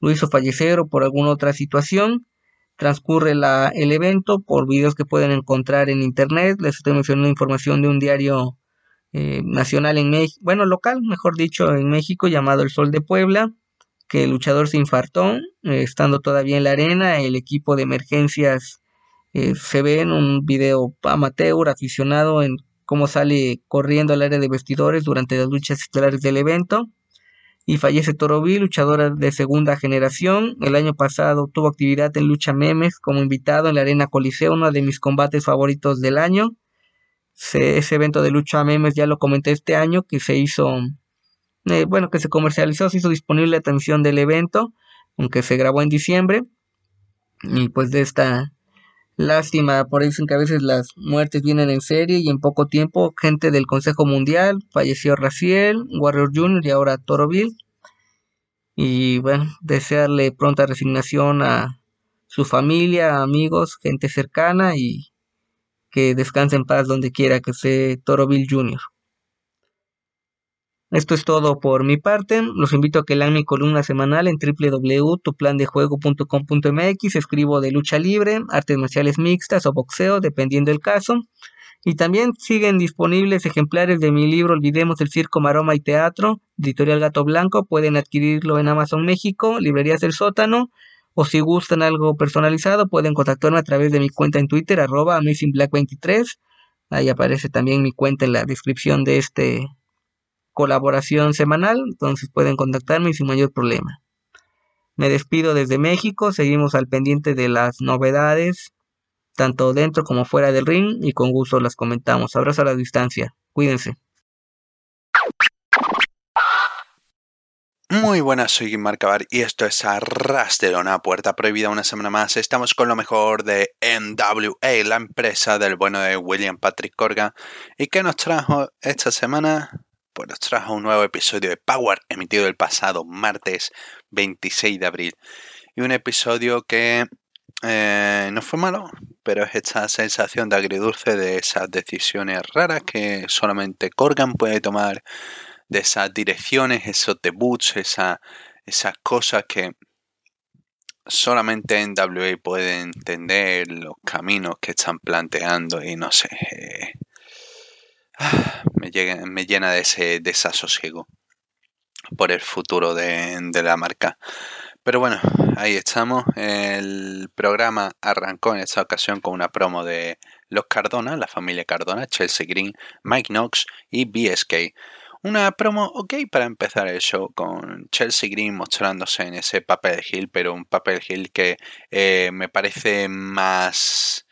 lo hizo fallecer o por alguna otra situación. Transcurre la, el evento por videos que pueden encontrar en internet. Les estoy mencionando información de un diario eh, nacional en México, bueno, local, mejor dicho, en México, llamado El Sol de Puebla, que el luchador se infartó, eh, estando todavía en la arena, el equipo de emergencias eh, se ve en un video amateur, aficionado, en cómo sale corriendo al área de vestidores durante las luchas estelares del evento. Y fallece Toroví, luchadora de segunda generación. El año pasado tuvo actividad en Lucha Memes como invitado en la Arena Coliseo, uno de mis combates favoritos del año ese evento de lucha memes ya lo comenté este año que se hizo, eh, bueno, que se comercializó, se hizo disponible la atención del evento, aunque se grabó en diciembre. Y pues de esta lástima, por eso que a veces las muertes vienen en serie y en poco tiempo gente del Consejo Mundial, falleció Raciel, Warrior Jr. y ahora Toroville. Y bueno, desearle pronta resignación a su familia, amigos, gente cercana y que descanse en paz donde quiera que sea Toro Bill Jr. Esto es todo por mi parte. Los invito a que lean mi columna semanal en www.tuplandejuego.com.mx. Escribo de lucha libre, artes marciales mixtas o boxeo, dependiendo del caso. Y también siguen disponibles ejemplares de mi libro Olvidemos el Circo, Maroma y Teatro, editorial Gato Blanco. Pueden adquirirlo en Amazon México, Librerías del Sótano. O si gustan algo personalizado, pueden contactarme a través de mi cuenta en Twitter, arroba AmazingBlack23. Ahí aparece también mi cuenta en la descripción de este colaboración semanal, entonces pueden contactarme sin mayor problema. Me despido desde México, seguimos al pendiente de las novedades, tanto dentro como fuera del ring, y con gusto las comentamos. Abrazo a la distancia, cuídense. Muy buenas, soy Guimar Cabar y esto es Arras de Lona, Puerta Prohibida una semana más. Estamos con lo mejor de NWA, la empresa del bueno de William Patrick Corgan. ¿Y qué nos trajo esta semana? pues nos trajo un nuevo episodio de Power emitido el pasado martes 26 de abril. Y un episodio que eh, no fue malo, pero es esta sensación de agridulce de esas decisiones raras que solamente Corgan puede tomar, de esas direcciones, esos debuts, esa, esas cosas que solamente en WA puede entender los caminos que están planteando y no sé. Eh, me, me llena de ese desasosiego por el futuro de, la marca. Pero bueno, ahí estamos. El programa arrancó en esta ocasión con una promo de los Cardona, la familia Cardona, Chelsea Green, Mike Knox y BSK. Una promo ok para empezar el show con Chelsea Green mostrándose en ese papel Hill, pero un papel Hill que eh, me parece más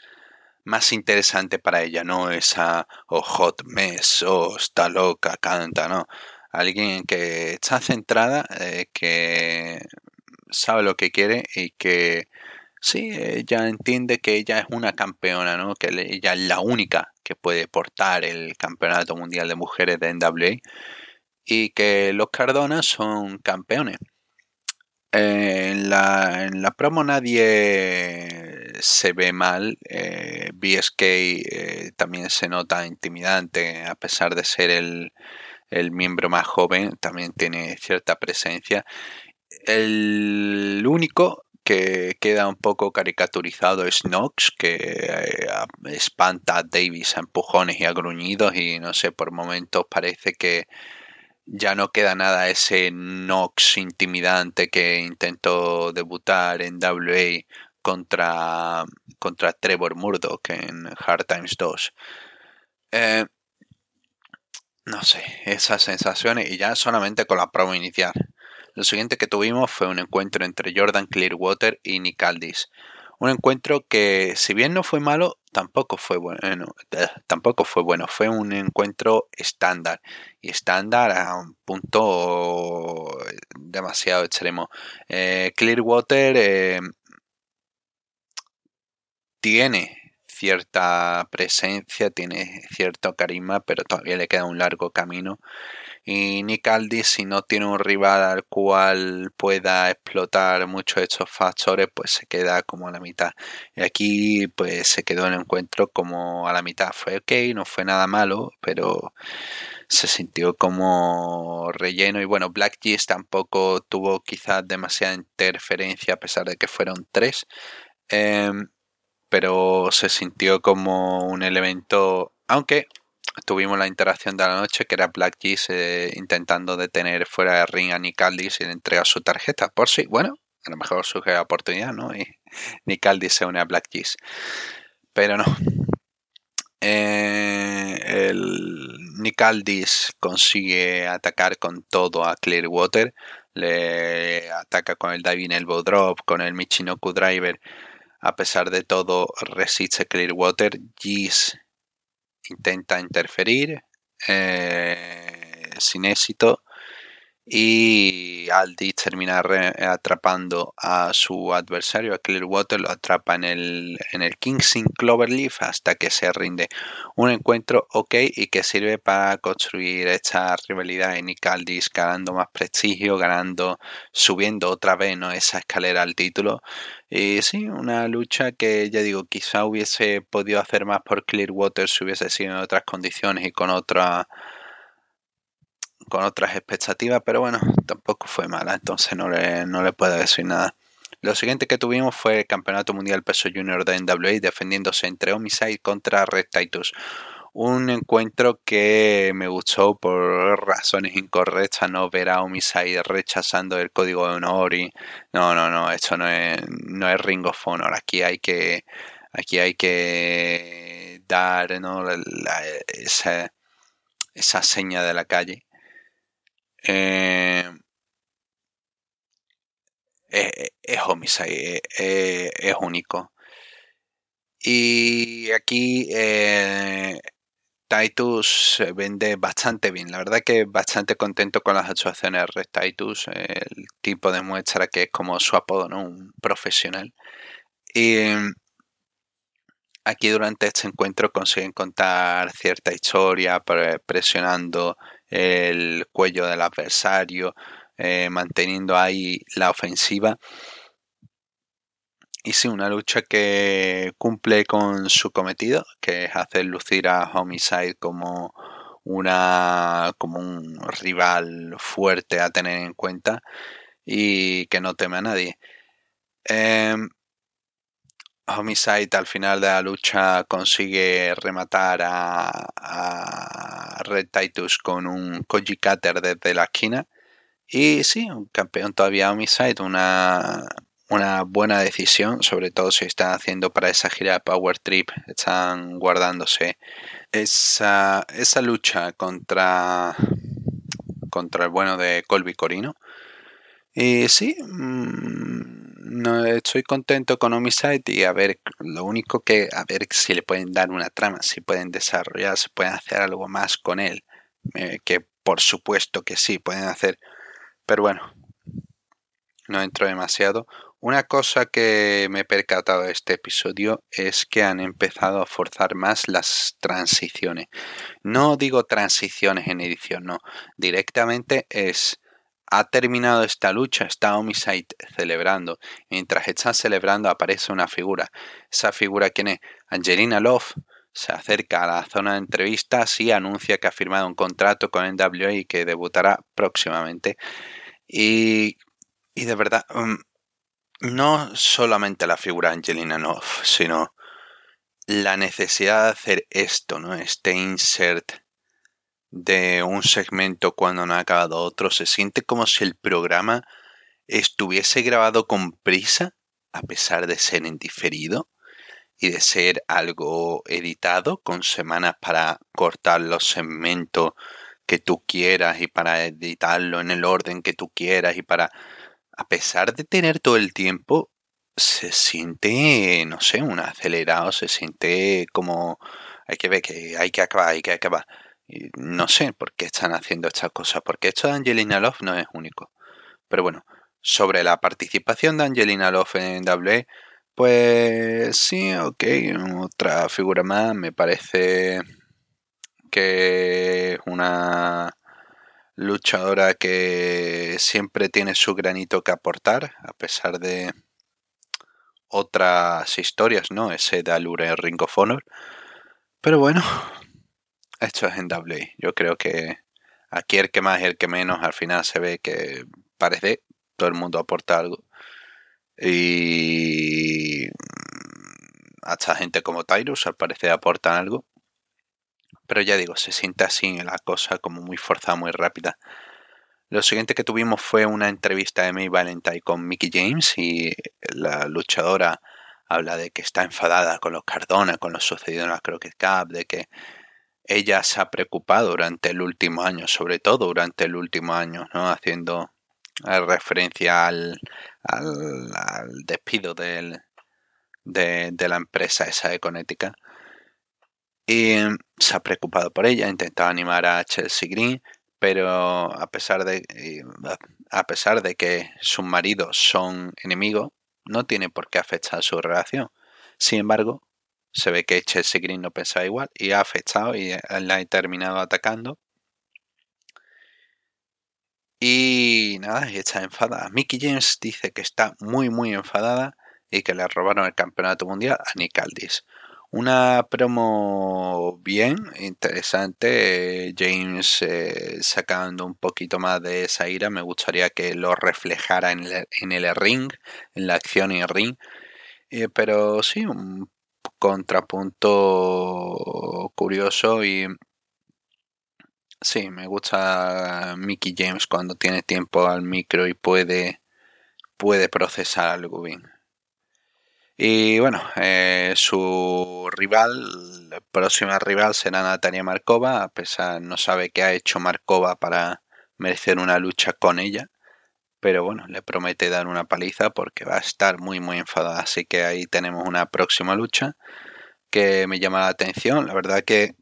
más interesante para ella, no esa o oh, hot mess o oh, está loca, canta, no. Alguien que está centrada, eh, que sabe lo que quiere y que sí, ella entiende que ella es una campeona, ¿no? Que ella es la única que puede portar el campeonato mundial de mujeres de NWA y que los Cardona son campeones. en, la, en la promo nadie se ve mal. Eh, BSK eh, también se nota intimidante, a pesar de ser el, miembro más joven, también tiene cierta presencia. El único que queda un poco caricaturizado es Knox, que eh, espanta a Davis a empujones y a gruñidos y no sé, por momentos parece que ya no queda nada ese Knox intimidante que intentó debutar en WA contra, contra Trevor Murdoch en Hard Times 2. Eh, no sé, esas sensaciones y ya solamente con la prueba inicial. Lo siguiente que tuvimos fue un encuentro entre Jordan Clearwater y Nick Aldis. Un encuentro que, si bien no fue malo, tampoco fue bueno. Eh, tampoco fue bueno. Fue un encuentro estándar. Y estándar a un punto demasiado extremo. Eh, Clearwater tiene cierta presencia, tiene cierto carisma, pero todavía le queda un largo camino. Y Nick si no tiene un rival al cual pueda explotar muchos de estos factores, pues se queda como a la mitad. Y aquí, pues se quedó el encuentro como a la mitad. Fue ok, no fue nada malo, pero se sintió como relleno. Y bueno, Black Geese tampoco tuvo quizás demasiada interferencia, a pesar de que fueron tres. Em, pero se sintió como un elemento, aunque tuvimos la interacción de la noche que era Black Keys eh, intentando detener fuera de ring a Nick Aldis y le entrega su tarjeta por si, bueno, a lo mejor surge la oportunidad, ¿no? Y Nick Aldis se une a Black Keys. Pero no. Eh, el Nick Aldis consigue atacar con todo a Clearwater. Le ataca con el Diving Elbow Drop, con el Michinoku Driver a pesar de todo, resiste Clearwater. Gis intenta interferir eh, sin éxito y Aldi termina atrapando a su adversario, a Clearwater, lo atrapa en el, en el Kingsing Cloverleaf hasta que se rinde. Un encuentro ok y que sirve para construir esta rivalidad en Icaldis, ganando más prestigio, ganando, subiendo otra vez ¿no? esa escalera al título. Y sí, una lucha que ya digo, quizá hubiese podido hacer más por Clearwater si hubiese sido en otras condiciones y con otra con otras expectativas, pero bueno, tampoco fue mala, entonces no le, no le puedo decir nada. Lo siguiente que tuvimos fue el Campeonato Mundial Peso Junior de NWA defendiéndose entre Homicide contra Red Titus. Un encuentro que me gustó por razones incorrectas, no ver a Homicide rechazando el código de honor y no, no, no, esto no es, no es Ring of Honor, aquí hay que, aquí hay que dar esa, esa seña de la calle. Eh, es, Homicide, es, único. Y aquí eh, Titus vende bastante bien. La verdad que bastante contento con las actuaciones de Titus. El tipo demuestra que es como su apodo, ¿no? Un profesional. Y aquí durante este encuentro consiguen contar cierta historia presionando el cuello del adversario, eh, manteniendo ahí la ofensiva. Y sí, una lucha que cumple con su cometido, que es hacer lucir a Homicide como una como un rival fuerte a tener en cuenta y que no teme a nadie. Em, Homicide al final de la lucha consigue rematar a, Red Titus con un Koji Cutter desde la esquina. Y sí, un campeón todavía Homicide, una, una buena decisión, sobre todo si están haciendo para esa gira Power Trip, están guardándose esa, esa lucha contra, contra el bueno de Colby Corino. Y sí, mm, no, estoy contento con Homicide y a ver, lo único que, a ver si le pueden dar una trama, si pueden desarrollar, si pueden hacer algo más con él, eh, que por supuesto que sí, pueden hacer, pero bueno, no entro demasiado. Una cosa que me he percatado de este episodio es que han empezado a forzar más las transiciones. No digo transiciones en edición, no. Directamente es ha terminado esta lucha, está Homicide celebrando. Mientras están celebrando aparece una figura. Esa figura, ¿quién? Angelina Love. Se acerca a la zona de entrevistas y anuncia que ha firmado un contrato con NWA y que debutará próximamente. Y, y de verdad, um, no solamente la figura Angelina Noff, sino la necesidad de hacer esto, ¿no? Este insert de un segmento cuando no ha acabado otro. Se siente como si el programa estuviese grabado con prisa, a pesar de ser en diferido y de ser algo editado con semanas para cortar los segmentos que tú quieras y para editarlo en el orden que tú quieras y para a pesar de tener todo el tiempo, se siente, no sé, un acelerado, se siente como hay que ver que hay que acabar, hay que acabar. No sé por qué están haciendo estas cosas, porque esto de Angelina Love no es único. Pero bueno, sobre la participación de Angelina Love en W, pues sí, ok, otra figura más, me parece que es una luchadora que siempre tiene su granito que aportar, a pesar de otras historias, ¿no? Ese de Allure Ring of Honor. Pero bueno, esto es en W. Yo creo que aquí el que más y el que menos al final se ve que parece todo el mundo aporta algo. Y hasta gente como Tyrus al parecer aportan algo. Pero ya digo, se siente así la cosa como muy forzada, muy rápida. Lo siguiente que tuvimos fue una entrevista de May Valentine con Mickey James y la luchadora habla de que está enfadada con los Cardona, con lo sucedido en la Crockett Cup, de que ella se ha preocupado durante el último año, sobre todo durante el último año, ¿no? haciendo referencia al, al, despido de, la empresa esa de Connecticut y se ha preocupado por ella, ha intentado animar a Chelsea Green, pero a pesar de, a pesar de que sus maridos son enemigos, no tiene por qué afectar su relación. Sin embargo, se ve que Chelsea Green no pensaba igual y ha afectado y la ha terminado atacando. Y nada, está enfadada. Mickey James dice que está muy muy enfadada y que le robaron el campeonato mundial a Nick Aldis Una promo bien, interesante. James eh, sacando un poquito más de esa ira. Me gustaría que lo reflejara en el, en el ring, en la acción y el ring. Eh, pero sí, un contrapunto curioso y sí, me gusta Mickey James cuando tiene tiempo al micro y puede, puede procesar algo bien. Y bueno, eh, su rival, próxima rival será Natalia Markova, a pesar no sabe qué ha hecho Markova para merecer una lucha con ella, pero bueno, le promete dar una paliza porque va a estar muy muy enfadada, así que ahí tenemos una próxima lucha que me llama la atención, la verdad que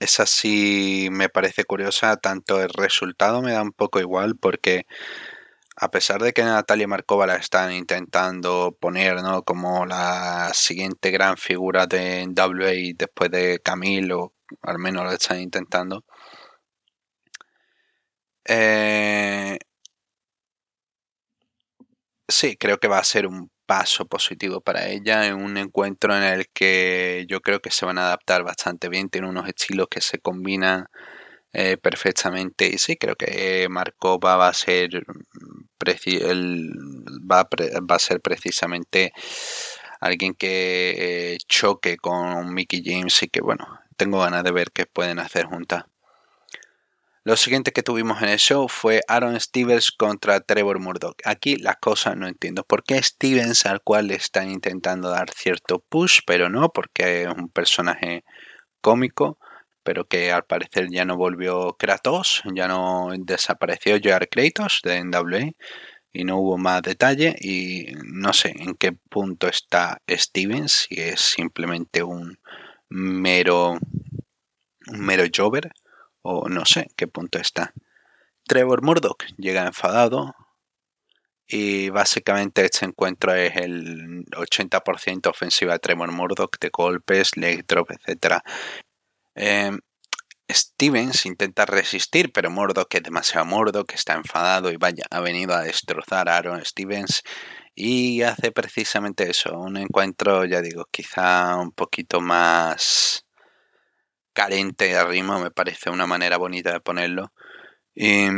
esa sí me parece curiosa, tanto el resultado me da un poco igual porque a pesar de que Natalia Markova la están intentando poner como la siguiente gran figura de WA después de Camilo, al menos lo están intentando. Eh, sí, creo que va a ser un paso positivo para ella en un encuentro en el que yo creo que se van a adaptar bastante bien, tiene unos estilos que se combinan eh, perfectamente y sí, creo que Markova va a ser va, va, a ser precisamente alguien que eh, choque con Mickey James y que bueno, tengo ganas de ver qué pueden hacer juntas. Lo siguiente que tuvimos en el show fue Aaron Stevens contra Trevor Murdoch. Aquí la cosa no entiendo. ¿Por qué Stevens al cual le están intentando dar cierto push, pero no? Porque es un personaje cómico, pero que al parecer ya no volvió Kratos, ya no desapareció Jar Kratos de NWA y no hubo más detalle y no sé en qué punto está Stevens, si es simplemente un mero un mero Jover o no sé qué punto está. Trevor Murdoch llega enfadado y básicamente este encuentro es el 80% ofensiva de Trevor Murdoch de golpes, leg drop, etc. Em, Stevens intenta resistir, pero Murdoch es demasiado Murdoch, está enfadado y vaya, ha venido a destrozar a Aaron Stevens y hace precisamente eso, un encuentro, ya digo, quizá un poquito más carente de ritmo, me parece una manera bonita de ponerlo. Y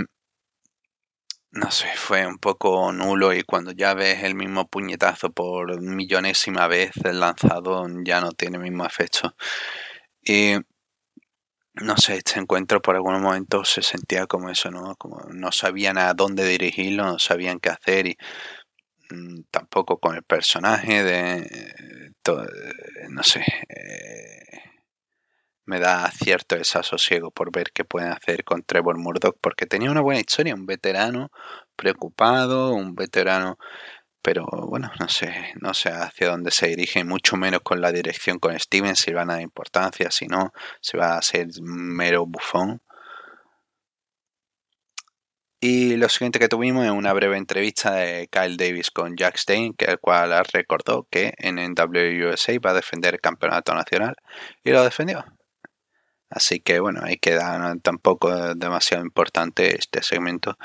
no sé, fue un poco nulo y cuando ya ves el mismo puñetazo por millonésima vez el lanzado ya no tiene el mismo efecto. Y no sé, este encuentro por algunos momentos se sentía como eso, ¿no? Como no sabían a dónde dirigirlo, no sabían qué hacer y mm, tampoco con el personaje de... no sé. Eh, me da cierto desasosiego por ver qué pueden hacer con Trevor Murdoch, porque tenía una buena historia, un veterano preocupado, un veterano, pero bueno, no sé, no sé hacia dónde se dirige, mucho menos con la dirección con Steven, si van a dar importancia, si no, se va a hacer mero bufón. Y lo siguiente que tuvimos es una breve entrevista de Kyle Davis con Jack Stein, que el cual recordó que en NWUSA va a defender el campeonato nacional y lo defendió. Así que bueno, ahí queda tampoco demasiado importante este segmento.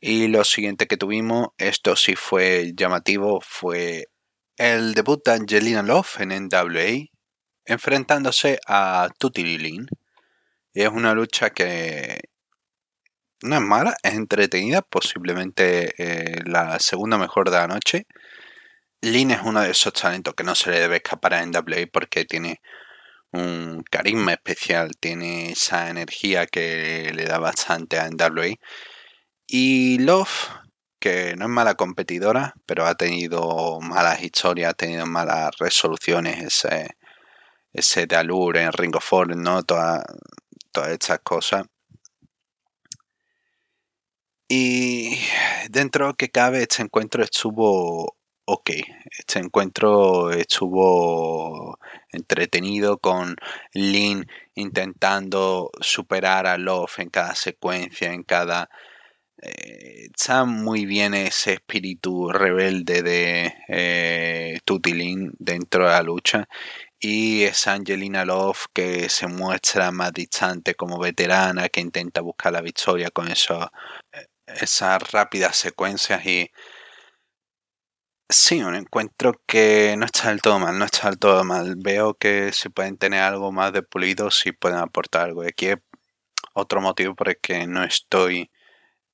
Y lo siguiente que tuvimos, esto sí fue llamativo, fue el debut de Angelina Love en NWA, enfrentándose a Tutti Lin. Es una lucha que no es mala, es entretenida, posiblemente eh, la segunda mejor de la noche. Lin es uno de esos talentos que no se le debe escapar a NWA porque tiene un carisma especial, tiene esa energía que le da bastante a NWA. Y Love, que no es mala competidora, pero ha tenido malas historias, ha tenido malas resoluciones, ese, ese de en Ring of ¿no? todas estas cosas. Y dentro que cabe, este encuentro estuvo ok. Este encuentro estuvo entretenido con Lin intentando superar a Love en cada secuencia, en cada... Eh, está muy bien ese espíritu rebelde de eh, Tutilin dentro de la lucha y es Angelina Love que se muestra más distante como veterana que intenta buscar la victoria con eh, esas rápidas secuencias y Sí, un encuentro que no está del todo mal, no está del todo mal. Veo que si pueden tener algo más de pulido, si pueden aportar algo. Y aquí es otro motivo por el que no estoy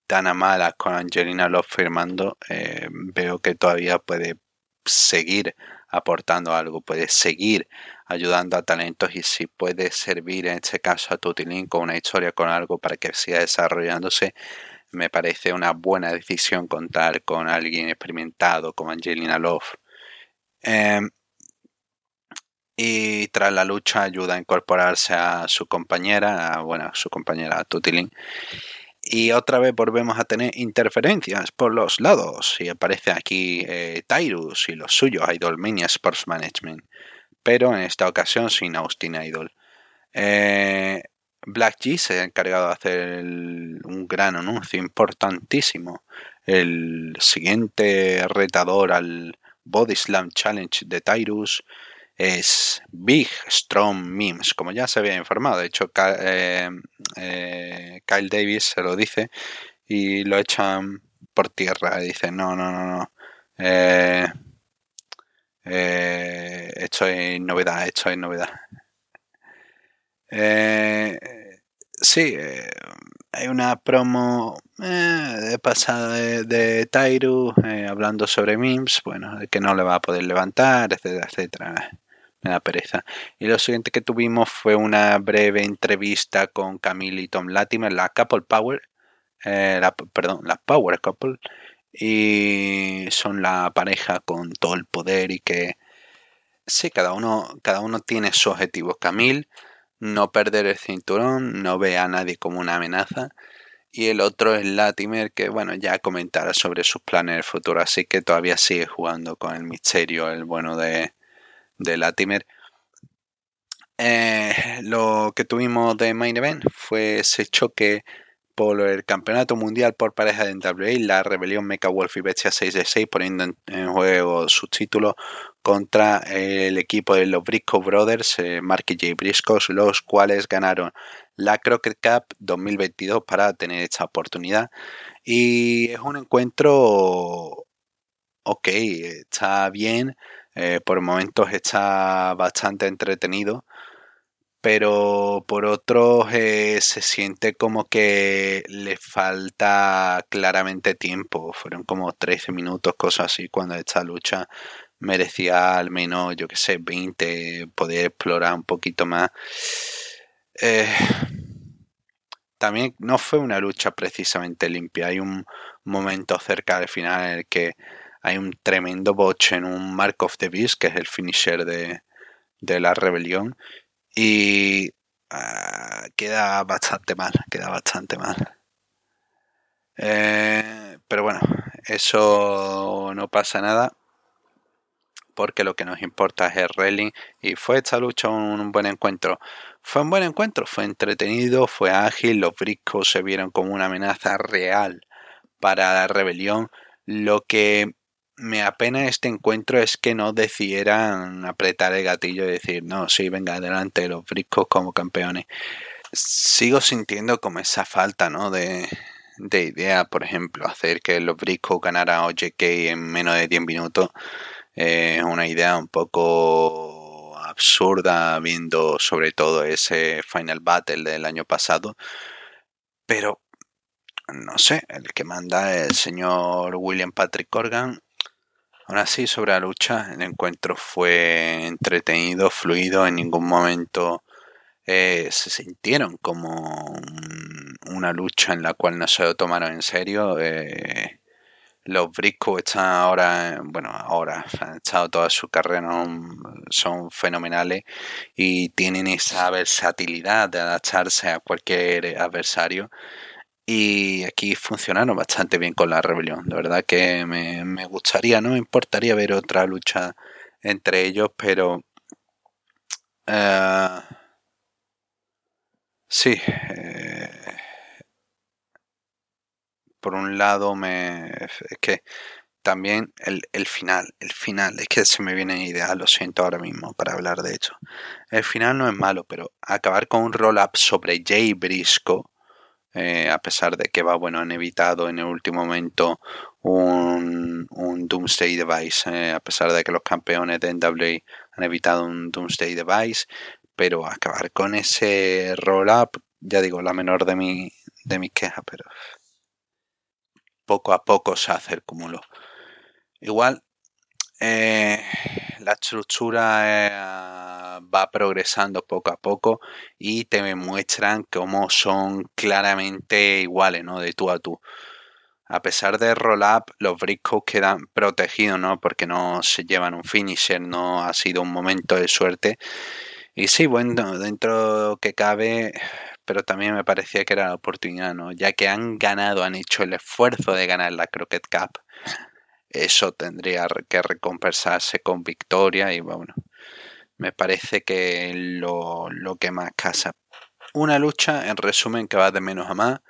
tan a malas con Angelina Love firmando. Eh, veo que todavía puede seguir aportando algo, puede seguir ayudando a talentos y si puede servir en este caso a Tutilin con una historia, con algo para que siga desarrollándose, me parece una buena decisión contar con alguien experimentado como Angelina Love. Em, y tras la lucha ayuda a incorporarse a su compañera, bueno, su compañera Tutilin. Y otra vez volvemos a tener interferencias por los lados. Y aparece aquí eh, Tyrus y los suyos, Idolmania Sports Management. Pero en esta ocasión sin Austin Idol. Eh, Black G se ha encargado de hacer un gran anuncio importantísimo. El siguiente retador al Body Slam Challenge de Tyrus es Big Strong Memes, como ya se había informado. De hecho, eh, eh, Kyle Davis se lo dice y lo echan por tierra. Dice, no, no, no, no. Eh, esto es novedad, esto es novedad. Eh, sí, eh, hay una promo eh, de pasada de, Tairu hablando sobre memes, bueno, que no le va a poder levantar, etcétera, etcétera. Me da pereza. Y lo siguiente que tuvimos fue una breve entrevista con Camille y Tom Latimer, la Couple Power, la, perdón, la Power Couple, y son la pareja con todo el poder y que sí, cada uno, cada uno tiene su objetivo. Camille no perder el cinturón, no ve a nadie como una amenaza. Y el otro es Latimer, que bueno, ya comentará sobre sus planes del futuro, así que todavía sigue jugando con el misterio, el bueno de, de Latimer. Eh, lo que tuvimos de Main Event fue ese choque por el campeonato mundial por pareja de NWA, la rebelión Mecha Wolf y Bestia 6 de 6, poniendo en, juego sus títulos contra el equipo de los Briscoe Brothers, eh, Mark y J. Briscoe, los cuales ganaron la Crockett Cup 2022 para tener esta oportunidad. Y es un encuentro ok, está bien, eh, por momentos está bastante entretenido pero por otro eh, se siente como que le falta claramente tiempo. Fueron como 13 minutos, cosas así, cuando esta lucha merecía al menos, yo que sé, 20, poder explorar un poquito más. Eh, también no fue una lucha precisamente limpia. Hay un momento cerca del final en el que hay un tremendo botch en un Mark of the Beast, que es el finisher de, de la rebelión, y ah, queda bastante mal, queda bastante mal. Eh, pero bueno, eso no pasa nada porque lo que nos importa es el railing y fue esta lucha un, buen encuentro. Fue un buen encuentro, fue entretenido, fue ágil, los briscos se vieron como una amenaza real para la rebelión, lo que me apena este encuentro es que no decidieran apretar el gatillo y decir, no, sí, venga, adelante, los briscos como campeones. Sigo sintiendo como esa falta, ¿no? De, de idea, por ejemplo, hacer que los briscos ganara OJK en menos de 10 minutos es una idea un poco absurda viendo sobre todo ese Final Battle del año pasado. Pero no sé, el que manda es el señor William Patrick Corgan Aún así, sobre la lucha, el encuentro fue entretenido, fluido, en ningún momento eh, se sintieron como una lucha en la cual no se lo tomaron en serio. Eh, los Briscoe están ahora, bueno, ahora han estado toda su carrera, son fenomenales y tienen esa versatilidad de adaptarse a cualquier adversario y aquí funcionaron bastante bien con la rebelión. De verdad que me, gustaría, no me importaría ver otra lucha entre ellos, pero eh, sí. Eh, por un lado me es que también el, el, final, el final, es que se me viene idea, lo siento ahora mismo para hablar de hecho. El final no es malo, pero acabar con un roll-up sobre Jay Briscoe eh, a pesar de que va, bueno, han evitado en el último momento un, Doomsday Device, eh, a pesar de que los campeones de NWA han evitado un Doomsday Device, pero acabar con ese roll-up, ya digo, la menor de, mi, de mis quejas, pero poco a poco se hace el cúmulo. Igual, eh, la estructura va progresando poco a poco y te muestran cómo son claramente iguales, ¿no? De tú a tú. A pesar de roll up, los briscos quedan protegidos, ¿no? Porque no se llevan un finisher, no ha sido un momento de suerte. Y sí, bueno, dentro que cabe, pero también me parecía que era la oportunidad, ¿no? Ya que han ganado, han hecho el esfuerzo de ganar la Croquet Cup. Eso tendría que recompensarse con victoria y bueno, me parece que lo, lo que más casa. Una lucha, en resumen, que va de menos a más,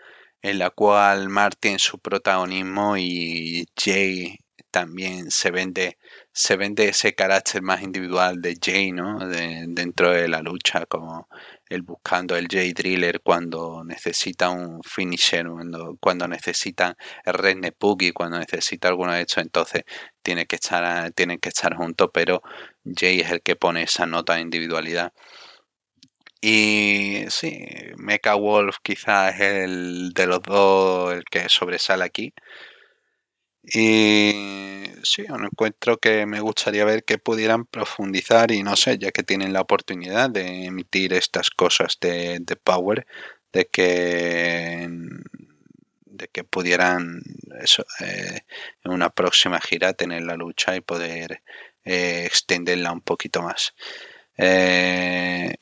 en la cual Martin su protagonismo y Jay también se vende, se vende ese carácter más individual de Jay, ¿no? dentro de la lucha, como el buscando el Jay Driller cuando necesita un finisher, cuando, cuando necesita el Redneck Boogie, cuando necesita alguno de estos, entonces tiene que estar, tienen que estar juntos, pero Jay es el que pone esa nota de individualidad. Y sí, Mecha Wolf quizás es el de los dos el que sobresale aquí. Y sí, un encuentro que me gustaría ver que pudieran profundizar y no sé, ya que tienen la oportunidad de emitir estas cosas de, de Power, de que de que pudieran eso, eh, en una próxima gira tener la lucha y poder eh, extenderla un poquito más. Eh,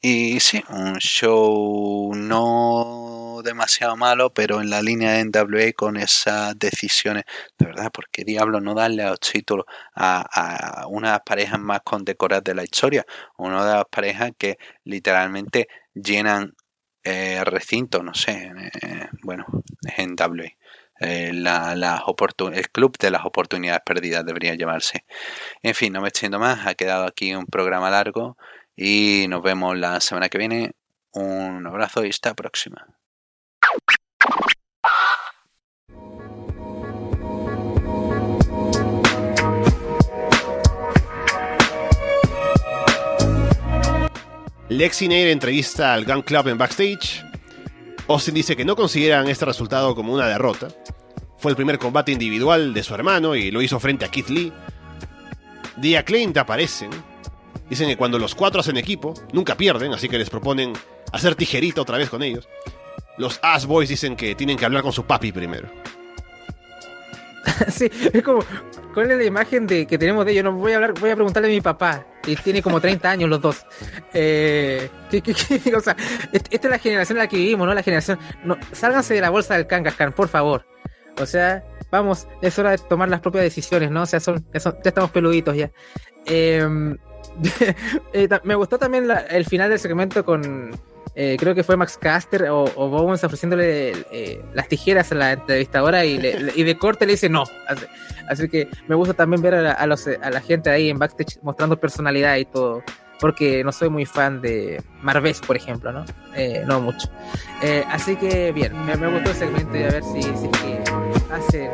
y sí, un show no demasiado malo, pero en la línea de NWA con esas decisiones. De verdad, ¿por qué diablo no darle a los títulos a, a unas parejas más condecoradas de la historia? Una de las parejas que literalmente llenan eh, recinto, no sé, eh, bueno, en NWA. Eh, la, el club de las oportunidades perdidas debería llamarse. En fin, no me extiendo más, ha quedado aquí un programa largo y nos vemos la semana que viene. Un abrazo y hasta la próxima. Lexi Nair entrevista al Gun Club en backstage Austin dice que no consideran este resultado como una derrota. Fue el primer combate individual de su hermano y lo hizo frente a Keith Lee. The Acclaimed aparecen. Dicen que cuando los cuatro hacen equipo, nunca pierden, así que les proponen hacer tijerita otra vez con ellos. Los Ass Boys dicen que tienen que hablar con su papi primero. sí, es como, ¿cuál es la imagen de que tenemos de ellos? No voy a hablar, voy a preguntarle a mi papá. Y tiene como 30 años los dos. Eh, o sea, esta es la generación en la que vivimos, ¿no? La generación. No, sálganse de la bolsa del Kangaskhan, por favor. O sea, vamos, es hora de tomar las propias decisiones, ¿no? O sea, son, ya, estamos peluditos ya. Em, eh, me gustó también el final del segmento con, eh, creo que fue Max Caster o, o Bowens ofreciéndole eh, las tijeras a la entrevistadora y, y de corte le dice no. Así, que me gusta también ver a la, gente ahí en backstage mostrando personalidad y todo. Porque no soy muy fan de Marves, por ejemplo, ¿no? Eh, no mucho. así que bien, me, gustó el segmento y a ver si, si hacen